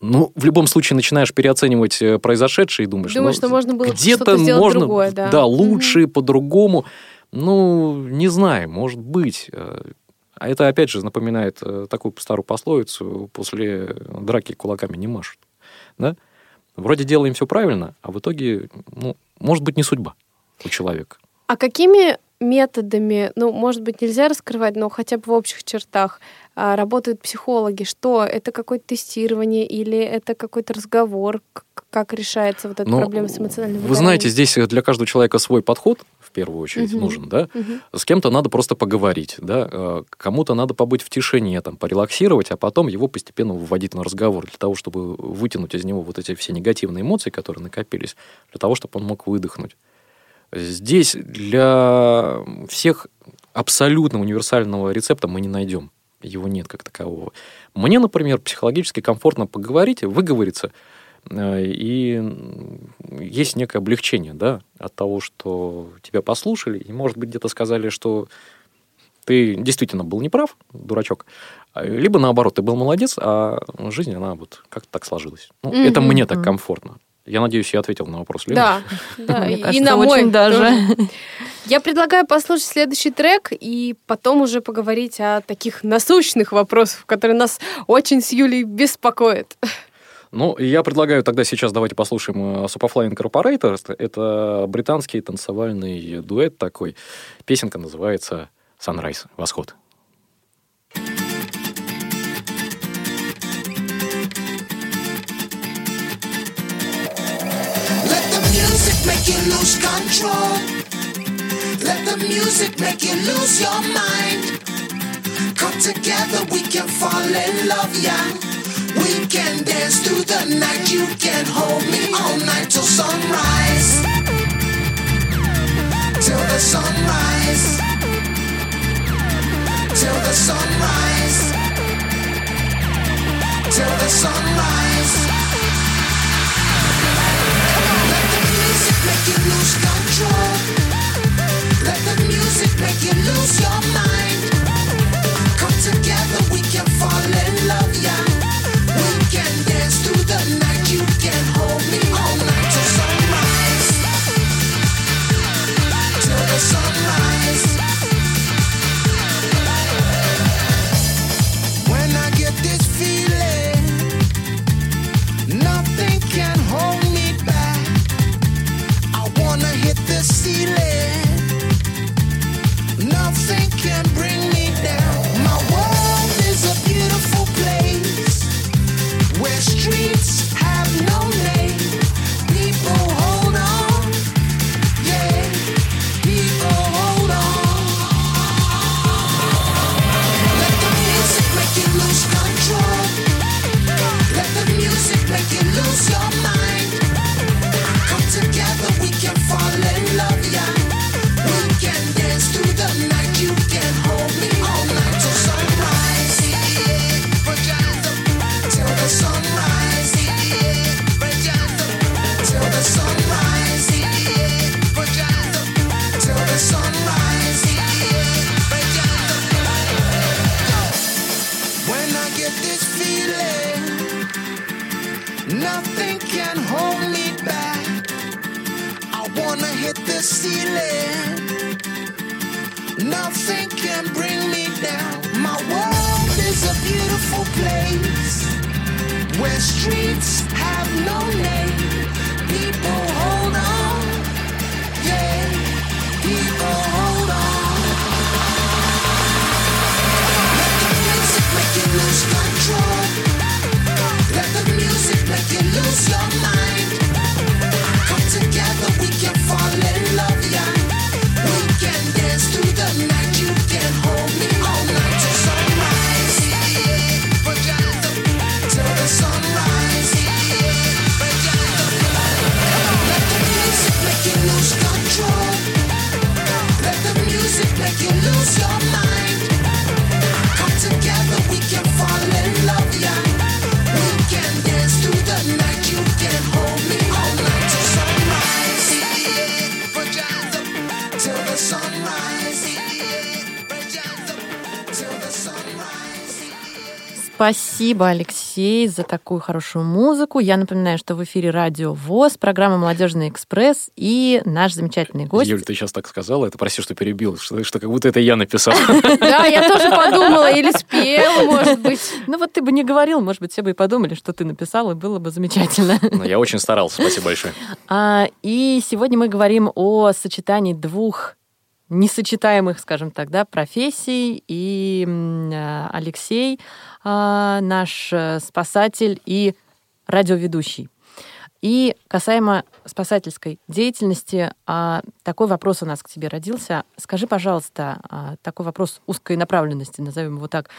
ну, в любом случае начинаешь переоценивать э, произошедшее и думаешь, Думаешь, ну, что можно было где-то можно, другое, да. лучше, по-другому. Ну, не знаю, может быть. Э, А это, опять же, напоминает э, такую старую пословицу, после драки кулаками не машут. Да? Вроде делаем все правильно, а в итоге, ну, может быть, не судьба у человека. А какими методами, ну, может быть, нельзя раскрывать, но хотя бы в общих чертах а, работают психологи? Что? Это какое-то тестирование или это какой-то разговор? Как решается вот эта Ну, проблема с эмоциональным Вы знаете, выгоранием? здесь для каждого человека свой подход, первую очередь, Мгм. нужен, да? Мгм. С кем-то надо просто поговорить, да, э, кому-то надо побыть в тишине, там, порелаксировать, а потом его постепенно выводить на разговор для того, чтобы вытянуть из него вот эти все негативные эмоции, которые накопились, для того, чтобы он мог выдохнуть. Здесь для всех абсолютно универсального рецепта мы не найдем. Его нет как такового. Мне, например, психологически комфортно поговорить, выговориться, и м, есть некое облегчение да, от того, что тебя послушали, и, может быть, где-то сказали, что ты действительно был неправ, дурачок, а, либо наоборот, ты был молодец, а жизнь, она вот как-то так сложилась. Ну, это Мгм. мне так комфортно. Я надеюсь, я ответил на вопрос Лены. Да, *laughs* да, Мне и кажется, на мой очень даже. тоже. Я предлагаю послушать следующий трек и потом уже поговорить о таких насущных вопросах, которые нас очень с Юлей беспокоят. Ну, я предлагаю тогда сейчас давайте послушаем э, Superfly Incorporated. Это британский танцевальный дуэт такой. Песенка называется Sunrise, Восход. Make you lose control. Let the music make you lose your mind. Come together, we can fall in love, yeah. We can dance through the night. You can hold me all night till sunrise. Till the sunrise. Till the sunrise. Till the sunrise. Let the music make you lose control. Let the music make you lose your mind. Come together, we can fall in love, Спасибо, Алексей, за такую хорошую музыку. Я напоминаю, что в эфире радио ВОЗ, программа «Молодежный экспресс» и наш замечательный гость. Юль, ты сейчас так сказала, это прости, что перебил, что, что как будто это я написал. *laughs* Да, я тоже подумала, или спела, может быть. Ну вот ты бы не говорил, может быть, все бы и подумали, что ты написал, и было бы замечательно. Но я очень старался, спасибо большое. А, и сегодня мы говорим о сочетании двух несочетаемых, скажем так, да, профессий. И а, Алексей, а, наш э, спасатель и радиоведущий. И касаемо спасательской деятельности, а, такой вопрос у нас к тебе родился. Скажи, пожалуйста, а, такой вопрос узкой направленности, назовем его так.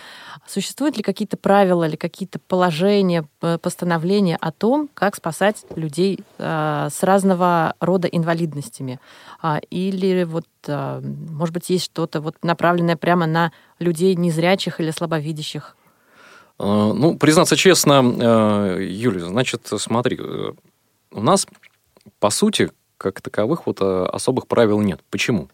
Существуют ли какие-то правила или какие-то положения, п- постановления о том, как спасать людей а, с разного рода инвалидностями? А, Или вот, а, может быть, есть что-то вот направленное прямо на людей незрячих или слабовидящих? Э, Ну, признаться честно, э, Юля, значит, смотри, э, у нас, по сути, как таковых вот э, особых правил нет. Почему?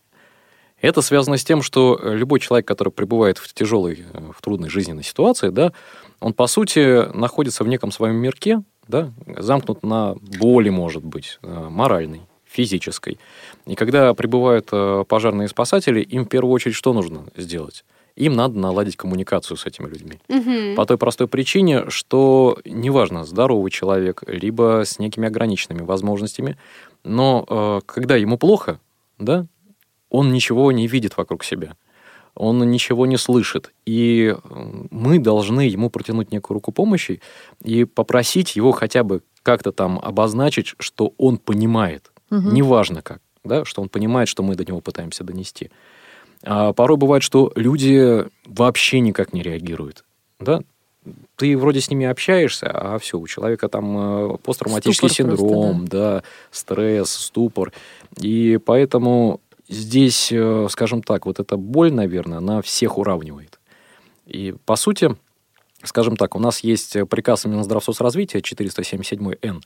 Это связано с тем, что э, любой человек, который пребывает в тяжелой, э, в трудной жизненной ситуации, да, он, по сути, находится в неком своем мирке, да, замкнут на боли, может быть, моральной, физической. И когда прибывают пожарные спасатели, им в первую очередь что нужно сделать? Им надо наладить коммуникацию с этими людьми. Мгм. По той простой причине, что неважно, здоровый человек, либо с некими ограниченными возможностями, но э, когда ему плохо, да, он ничего не видит вокруг себя, он ничего не слышит. И э, мы должны ему протянуть некую руку помощи и попросить его хотя бы как-то там обозначить, что он понимает, Мгм. неважно как, да, что он понимает, что мы до него пытаемся донести. А порой бывает, что люди вообще никак не реагируют. Да? Ты вроде с ними общаешься, а все, у человека там э, посттравматический Ступор просто, синдром, да. стресс, ступор. И поэтому здесь, э, скажем так, вот эта боль, наверное, она всех уравнивает. И по сути, скажем так, у нас есть приказ Минздравсоцразвития 477-Н,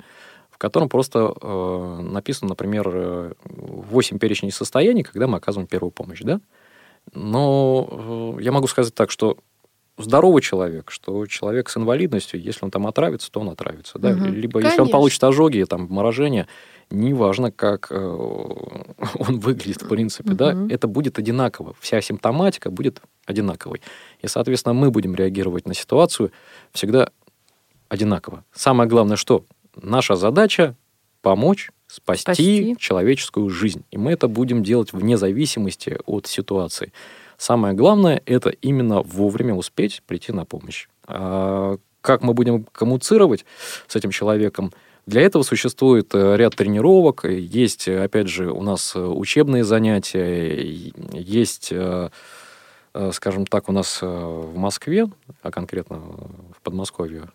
в котором просто э, написано, например, э, 8 перечней состояний, когда мы оказываем первую помощь, да? Но э, я могу сказать так, что здоровый человек, что человек с инвалидностью, если он там отравится, то он отравится, да? Мгм. Либо если он Конечно. получит ожоги, там, морожение, неважно, как э, *laughs* он выглядит, в принципе, да, Мгм. это будет одинаково. Вся симптоматика будет одинаковой. И, соответственно, мы будем реагировать на ситуацию всегда одинаково. Самое главное, что наша задача помочь спасти, Спасти. человеческую жизнь. И мы это будем делать вне зависимости от ситуации. Самое главное это именно вовремя успеть прийти на помощь. А как мы будем коммуницировать с этим человеком? Для этого существует э, ряд тренировок. Есть, опять же, у нас учебные занятия, есть, э, э, скажем так, у нас в Москве, а конкретно в Подмосковье,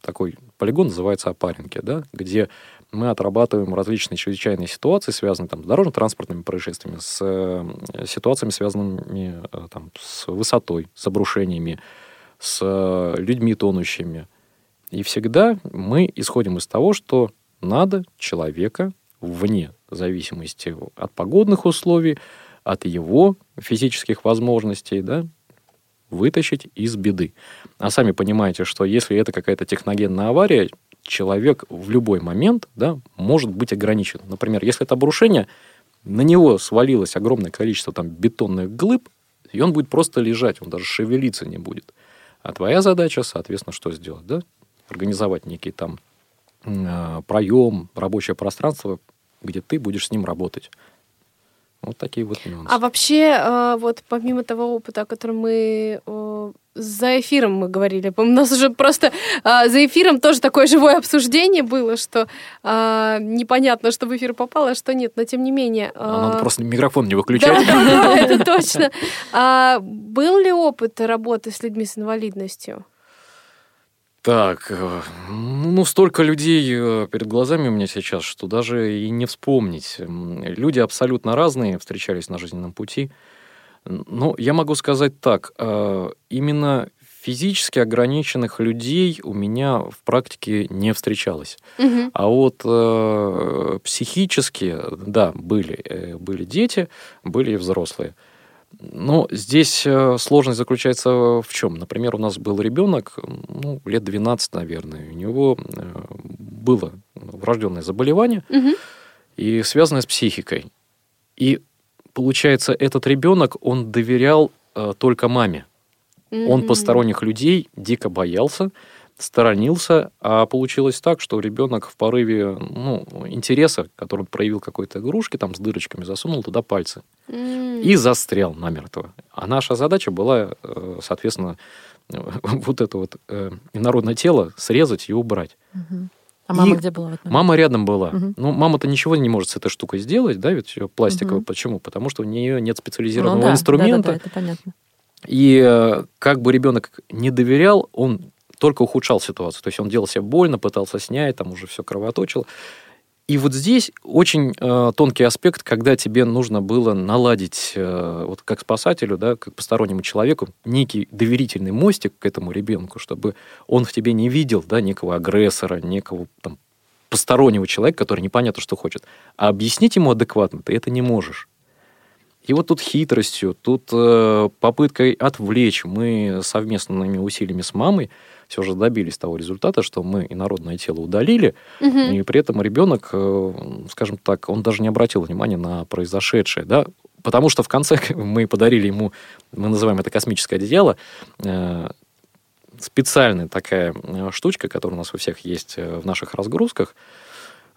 такой полигон называется Опаренки, да, где мы отрабатываем различные чрезвычайные ситуации, связанные там, с дорожно-транспортными происшествиями, с э, ситуациями, связанными э, там, с высотой, с обрушениями, с э, людьми тонущими. И всегда мы исходим из того, что надо человека вне зависимости от погодных условий, от его физических возможностей, да, вытащить из беды. А сами понимаете, что если это какая-то техногенная авария, человек в любой момент да, может быть ограничен. Например, если это обрушение, на него свалилось огромное количество там, бетонных глыб, и он будет просто лежать, он даже шевелиться не будет. А твоя задача, соответственно, что сделать? Да? Организовать некий там э, проем, рабочее пространство, где ты будешь с ним работать. Вот такие вот нюансы. А вообще, э, вот помимо того опыта, о котором мы э, за эфиром мы говорили, *laughs* у нас уже просто э, за эфиром тоже такое живое обсуждение было, что непонятно, что в эфир попало, а что нет, но тем не менее. А Надо просто микрофон не выключать. да, да, *laughs* это точно. А был ли опыт работы с людьми с инвалидностью? Так, э, ну, столько людей э, перед глазами у меня сейчас, что даже и не вспомнить. Люди абсолютно разные встречались на жизненном пути. Но я могу сказать так, э, именно физически ограниченных людей у меня в практике не встречалось. Мгм. А вот э, психически, да, были, были дети, были и взрослые. Но здесь э, сложность заключается в чем? Например, у нас был ребенок, ну, лет 12, наверное, у него э, было врожденное заболевание, Мгм. и связанное с психикой. И получается, этот ребенок, он доверял э, только маме. Он Мгм. посторонних людей дико боялся, сторонился, а получилось так, что ребенок в порыве ну, интереса, который он проявил какой-то игрушки, там с дырочками засунул туда пальцы М. и застрял намертво. А наша задача была, э, соответственно, *laughs* вот это вот э, инородное тело срезать и убрать. Мгм. А мама И где была? Мама рядом была. Мгм. Ну, мама-то ничего не может с этой штукой сделать, да, ведь пластиковая. Мгм. Почему? Потому что у нее нет Ну специализированного да, инструмента. да-да-да, это понятно. И э, как бы ребенок не доверял, он только ухудшал ситуацию. То есть он делал себе больно, пытался снять, там уже все кровоточило. И вот здесь очень э, тонкий аспект, когда тебе нужно было наладить, э, вот как спасателю, да, как постороннему человеку, некий доверительный мостик к этому ребенку, чтобы он в тебе не видел да, некого агрессора, некого там, постороннего человека, который непонятно, что хочет. А объяснить ему адекватно ты это не можешь. И вот тут хитростью, тут э, попыткой отвлечь мы совместными усилиями с мамой все же добились того результата, что мы инородное тело удалили, Мгм. и при этом ребенок, э, скажем так, он даже не обратил внимания на произошедшее, да, потому что в конце *laughs* мы подарили ему, мы называем это космическое одеяло, э, специальная такая э, штучка, которая у нас у всех есть в наших разгрузках,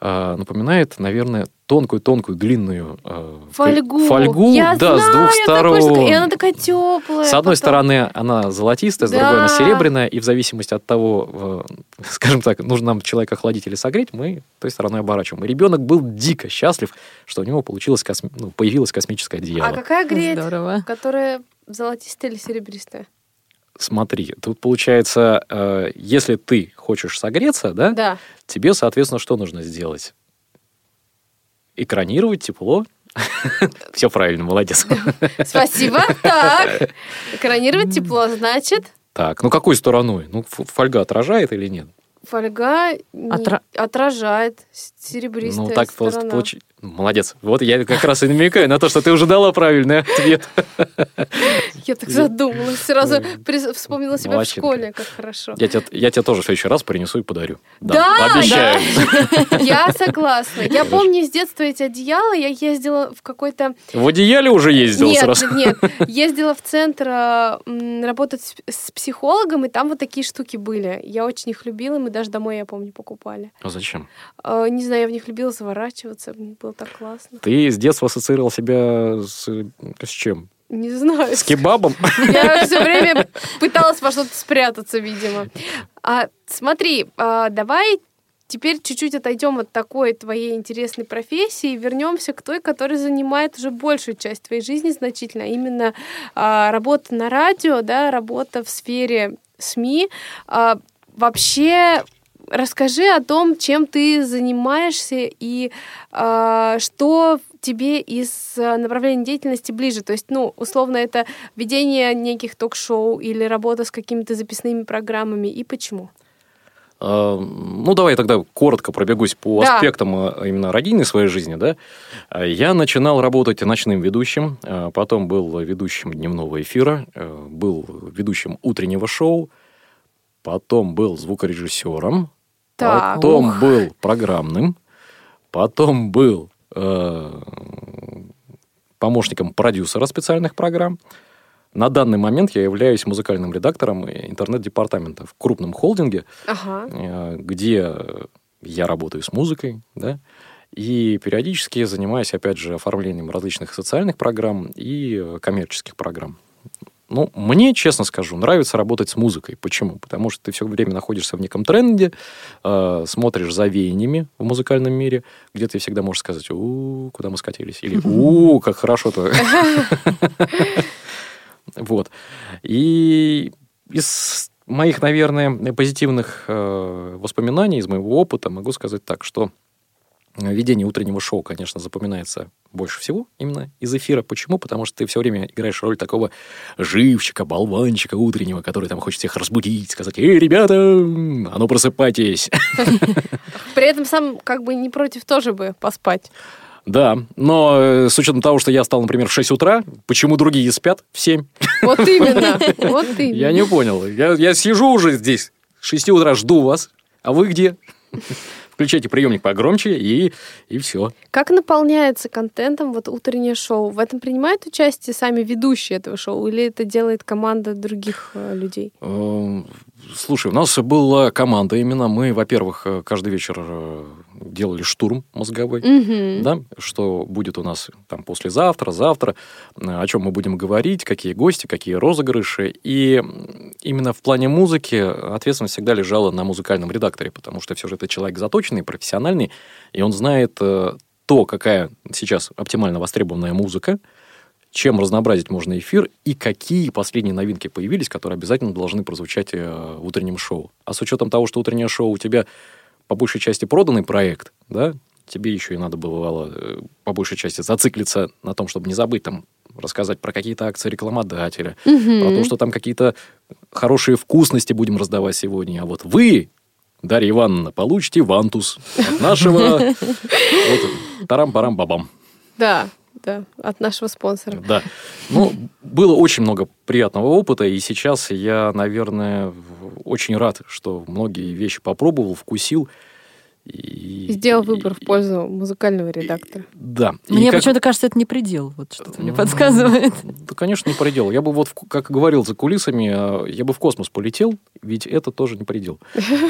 э, напоминает, наверное, тонкую-тонкую длинную э, Фольгу. фольгу, Я да, с знаю двух такую сторон. штуку, И она такая теплая. С одной стороны, она золотистая, с Да. другой она серебряная, и в зависимости от того, э, *laughs* скажем так, нужно нам человека охладить или согреть, мы той стороной оборачиваем. И ребенок был дико счастлив, что у него получилось косми- ну, появилось космическое одеяло. А какая греть? Здорово. Которая золотистая или серебристая? Смотри, тут получается, э, если ты хочешь согреться, да, Да. тебе, соответственно, что нужно сделать? Экранировать тепло. *laughs* Все правильно, молодец. *laughs* Спасибо. Так. Экранировать тепло, значит, Так, ну какой стороной? Ну, фольга отражает или нет? фольга не- Отра- отражает серебристая Ну, так сторона. получ- Молодец. Вот я как раз и намекаю на то, что ты уже дала правильный ответ. Я так задумалась. Сразу прис- вспомнила себя в школе, как хорошо. Я тебе, я тебе тоже в следующий раз принесу и подарю. Да, обещаю. Я согласна. Я помню с детства эти одеяла. Я ездила в какой-то... В одеяле уже ездил Нет, сразу. нет, ездила в центр а, работать с, психологом, и там вот такие штуки были. Я очень их любила, мы даже домой, я помню, покупали. А зачем? А, Не знаю, я в них любила заворачиваться, мне было так классно. Ты с детства ассоциировал себя с, с чем? Не знаю. С кебабом? Я все время пыталась во что-то спрятаться, видимо. А, смотри, а, давай теперь чуть-чуть отойдем от такой твоей интересной профессии и вернемся к той, которая занимает уже большую часть твоей жизни значительно, а именно а, работа на радио, да, работа в сфере СМИ. А, вообще расскажи о том, чем ты занимаешься и а, что тебе из а, направления деятельности ближе. То есть, ну, условно, это ведение неких ток-шоу или работа с какими-то записными программами и почему? А, Ну, давай я тогда коротко пробегусь по Да. аспектам а, именно родийной своей жизни. Да? Я начинал работать ночным ведущим, потом был ведущим дневного эфира, а, был ведущим утреннего шоу, потом был звукорежиссером, Так. Потом Ух. был программным, потом был э, помощником продюсера специальных программ. На данный момент я являюсь музыкальным редактором интернет-департамента в крупном холдинге, Ага. э, где я работаю с музыкой, да, и периодически занимаюсь, опять же, оформлением различных социальных программ и э, коммерческих программ. Ну, мне, честно скажу, нравится работать с музыкой. Почему? Потому что ты все время находишься в неком тренде, э, смотришь за веяниями в музыкальном мире, где ты всегда можешь сказать, у куда мы скатились, или у как хорошо-то. *laughs* Вот. И из моих, наверное, позитивных э, воспоминаний, из моего опыта могу сказать так, что ведение утреннего шоу, конечно, запоминается больше всего именно из эфира. Почему? Потому что ты все время играешь роль такого живчика, болванчика утреннего, который там хочет всех разбудить, сказать, «Эй, ребята, а ну просыпайтесь!» *laughs* При этом сам как бы не против тоже бы поспать. Да, но э, с учетом того, что я встал, например, в 6 утра, почему другие спят в 7? Вот именно. *laughs* Вот именно. Я не понял. Я, я сижу уже здесь, с 6 утра жду вас, а вы где? Включайте приемник погромче, и, и все. Как наполняется контентом вот утреннее шоу? В этом принимают участие сами ведущие этого шоу или это делает команда других э, людей? Эм, Слушай, у нас была команда именно. Мы, во-первых, э, каждый вечер э, делали штурм мозговой. Мгм. Да, что будет у нас там послезавтра, завтра, э, о чем мы будем говорить, какие гости, какие розыгрыши. И именно в плане музыки ответственность всегда лежала на музыкальном редакторе, потому что все же это человек заточенный, профессиональный, и он знает э, то, какая сейчас оптимально востребованная музыка, чем разнообразить можно эфир и какие последние новинки появились, которые обязательно должны прозвучать э, в утреннем шоу. А с учетом того, что утреннее шоу у тебя по большей части проданный проект, да, тебе еще и надо было э, по большей части зациклиться на том, чтобы не забыть там рассказать про какие-то акции рекламодателя, про то, что там какие-то хорошие вкусности будем раздавать сегодня. А вот вы, Дарья Ивановна, получите вантус от нашего *laughs* вот, тарам-парам-бабам. Да, да, от нашего спонсора. Да. Ну, было очень много приятного опыта, и сейчас я, наверное, очень рад, что многие вещи попробовал, вкусил. И, Сделал выбор в пользу музыкального редактора. Да. И Мне как- почему-то кажется, это не предел. Вот что-то мне подсказывает. *laughs* Да, конечно, не предел. Я бы вот, как говорил за кулисами, а, я бы в космос полетел, ведь это тоже не предел.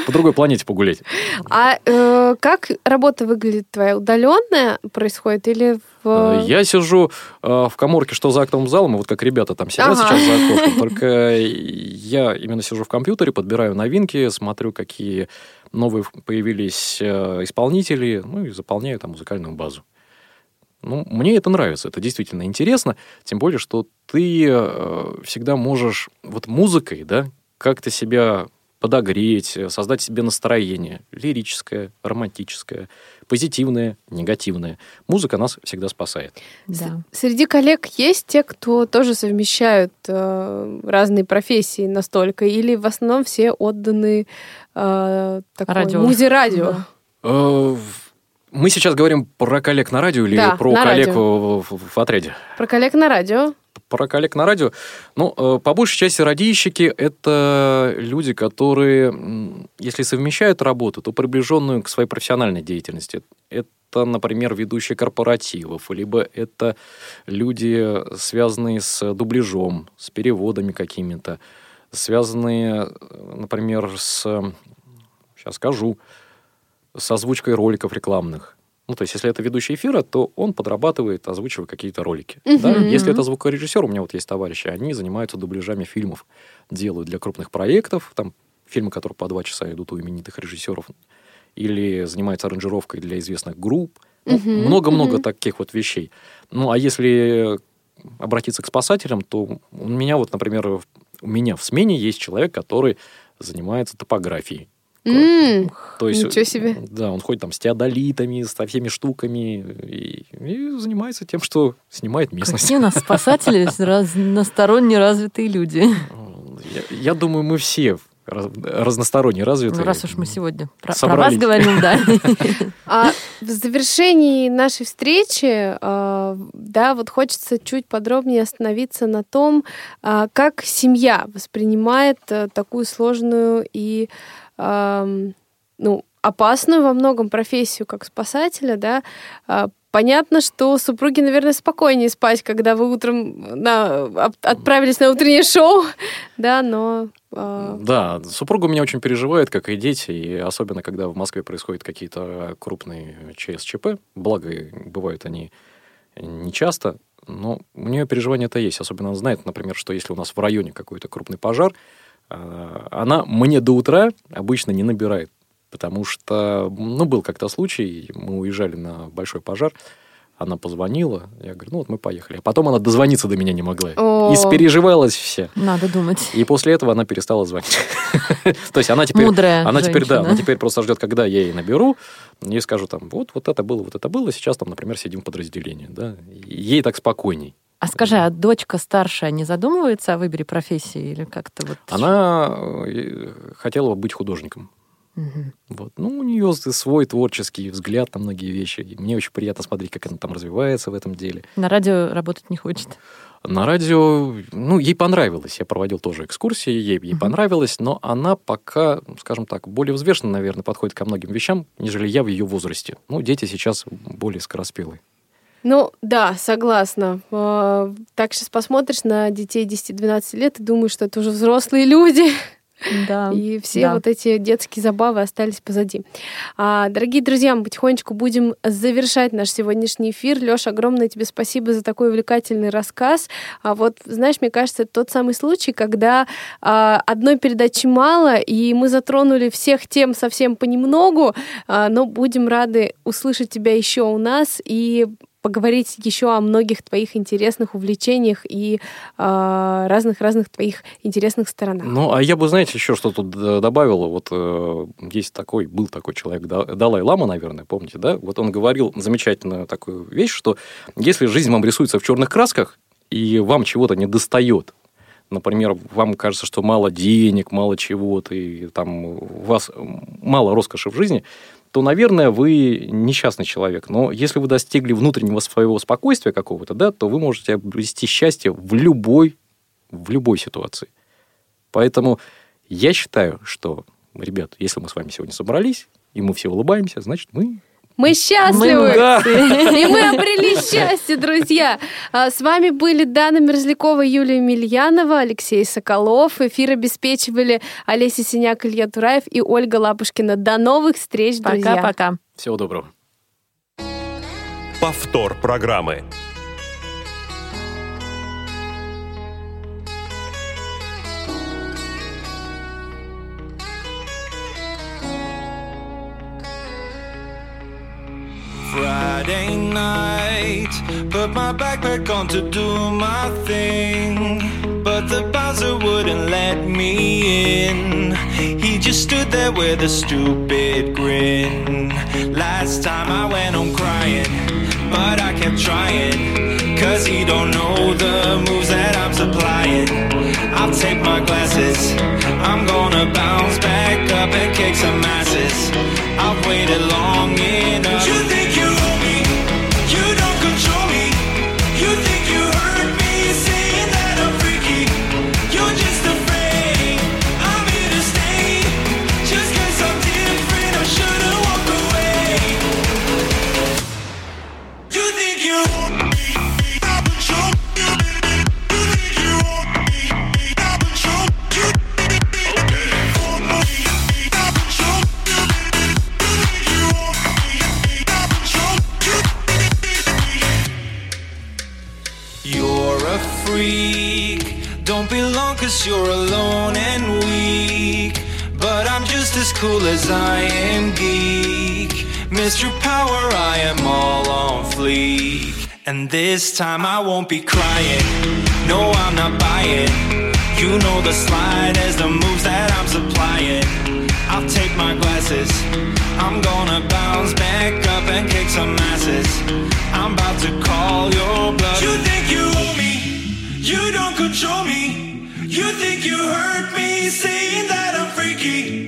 По другой планете погулять. А э, как работа выглядит твоя? Удаленная происходит или в... Э, Я сижу э, в коморке, что за актовым залом, и вот как ребята там сидят Ага. сейчас за окошком. *laughs* Только я именно сижу в компьютере, подбираю новинки, смотрю, какие новые появились э, исполнители, ну и заполняю там музыкальную базу. Ну, мне это нравится, это действительно интересно, тем более, что ты э, всегда можешь вот музыкой, да, как-то себя подогреть, э, создать себе настроение лирическое, романтическое, позитивное, негативное. Музыка нас всегда спасает. Да. Среди коллег есть те, кто тоже совмещают э, разные профессии настолько, или в основном все отданы э, такой Радио. музе-радио? Да. Э, Мы сейчас говорим про коллег на радио или Да, про на коллег радио. в, в- в отряде? Про коллег на радио? Про коллег на радио. Ну, э, по большей части радийщики — это люди, которые, если совмещают работу, то приближенную к своей профессиональной деятельности. Это, например, ведущие корпоративов, либо это люди, связанные с дубляжом, с переводами какими-то, связанные, например, с... Сейчас скажу с озвучкой роликов рекламных. Ну, то есть, если это ведущий эфира, то он подрабатывает, озвучивая какие-то ролики. Да? Мгм. Если это звукорежиссер, у меня вот есть товарищи, они занимаются дубляжами фильмов, делают для крупных проектов, там фильмы, которые по два часа идут у именитых режиссеров, или занимаются аранжировкой для известных групп. Ну, Мгм, Много-много мгм. таких вот вещей. Ну, а если обратиться к спасателям, то у меня вот, например, у меня в смене есть человек, который занимается топографией. М, То есть, Ничего себе. Да, он ходит там с теодолитами, со всеми штуками и, и занимается тем, что снимает местность. Какие у нас *laughs* спасатели разносторонне развитые люди. Я, я думаю, мы все раз- разносторонне развиты. Ну, раз уж мы сегодня про, про вас говорим, да. *laughs* А в завершении нашей встречи, э, да, вот хочется чуть подробнее остановиться на том, а, как семья воспринимает э, такую сложную и, ну, опасную во многом профессию, как спасателя, да, а, Понятно, что супруги, наверное, спокойнее спать, когда вы утром на, от- отправились на утреннее *laughs* шоу, да, но... а, Да, супруга меня очень переживает, как и дети, и особенно, когда в Москве происходят какие-то крупные ЧСЧП, благо бывают они не часто, но у нее переживания это есть. Особенно она знает, например, что если у нас в районе какой-то крупный пожар, она мне до утра обычно не набирает. Потому что, ну, был как-то случай, мы уезжали на большой пожар, она позвонила, я говорю, ну вот мы поехали. А потом она дозвониться до меня не могла. О. Испереживалась вся. Надо думать. И после этого она перестала звонить. *laughs* То есть она теперь... Мудрая Она теперь, да, она теперь просто ждет, когда я ей наберу, и скажу там, вот, вот это было, вот это было, сейчас там, например, сидим в подразделении, да. И Ей так спокойней. А скажи, а дочка старшая не задумывается о выборе профессии или как-то вот? Она э, хотела бы быть художником. Мгм. Вот. Ну, у нее свой творческий взгляд на многие вещи. И мне очень приятно смотреть, как она там развивается в этом деле. На радио работать не хочет. На радио, ну, ей понравилось. Я проводил тоже экскурсии, ей, ей понравилось, но она пока, скажем так, более взвешенно, наверное, подходит ко многим вещам, нежели я в ее возрасте. Ну, дети сейчас более скороспелые. Ну, да, согласна. А, Так сейчас посмотришь на детей 10-12 лет и думаешь, что это уже взрослые люди. Да. *laughs* И все да. вот эти детские забавы остались позади. А, дорогие друзья, мы потихонечку будем завершать наш сегодняшний эфир. Леша, огромное тебе спасибо за такой увлекательный рассказ. А вот, знаешь, мне кажется, это тот самый случай, когда а, одной передачи мало, и мы затронули всех тем совсем понемногу, а, но будем рады услышать тебя еще у нас и поговорить еще о многих твоих интересных увлечениях и разных-разных твоих интересных сторонах. Ну, а я бы, знаете, еще что тут д- добавил. Вот э, есть такой, был такой человек, Да- Далай Лама, наверное, помните, да? Вот он говорил замечательную такую вещь, что если жизнь вам рисуется в черных красках, и вам чего-то не достает, например, вам кажется, что мало денег, мало чего-то, и там у вас мало роскоши в жизни, то, наверное, вы несчастный человек. Но если вы достигли внутреннего своего спокойствия какого-то, да, то вы можете обрести счастье в любой, в любой ситуации. Поэтому я считаю, что, ребят, если мы с вами сегодня собрались, и мы все улыбаемся, значит, мы... Мы счастливы! Да. И мы обрели счастье, друзья! А, С вами были Дана Мерзлякова, Юлия Емельянова, Алексей Соколов. Эфир обеспечивали Олеся Синяк, Илья Тураев и Ольга Лапушкина. До новых встреч, друзья! Пока-пока. Всего доброго. Повтор программы. Friday night, put my backpack on to do my thing. But the bouncer wouldn't let me in. He just stood there with a stupid grin. Last time I went home crying, but I kept trying. Cause he don't know the moves that I'm supplying. I'll take my glasses, I'm gonna bounce back up and kick some asses. I've waited long enough. guess you're alone and weak. But I'm just as cool as I am geek. Mr. Power, I am all on fleek. And this time I won't be crying. No, I'm not buying. You know the slide as the moves that I'm supplying. I'll take my glasses. I'm gonna bounce back up and kick some asses. I'm about to call your bluff. You think you owe me? You don't control me. You think you heard me saying that I'm freaky?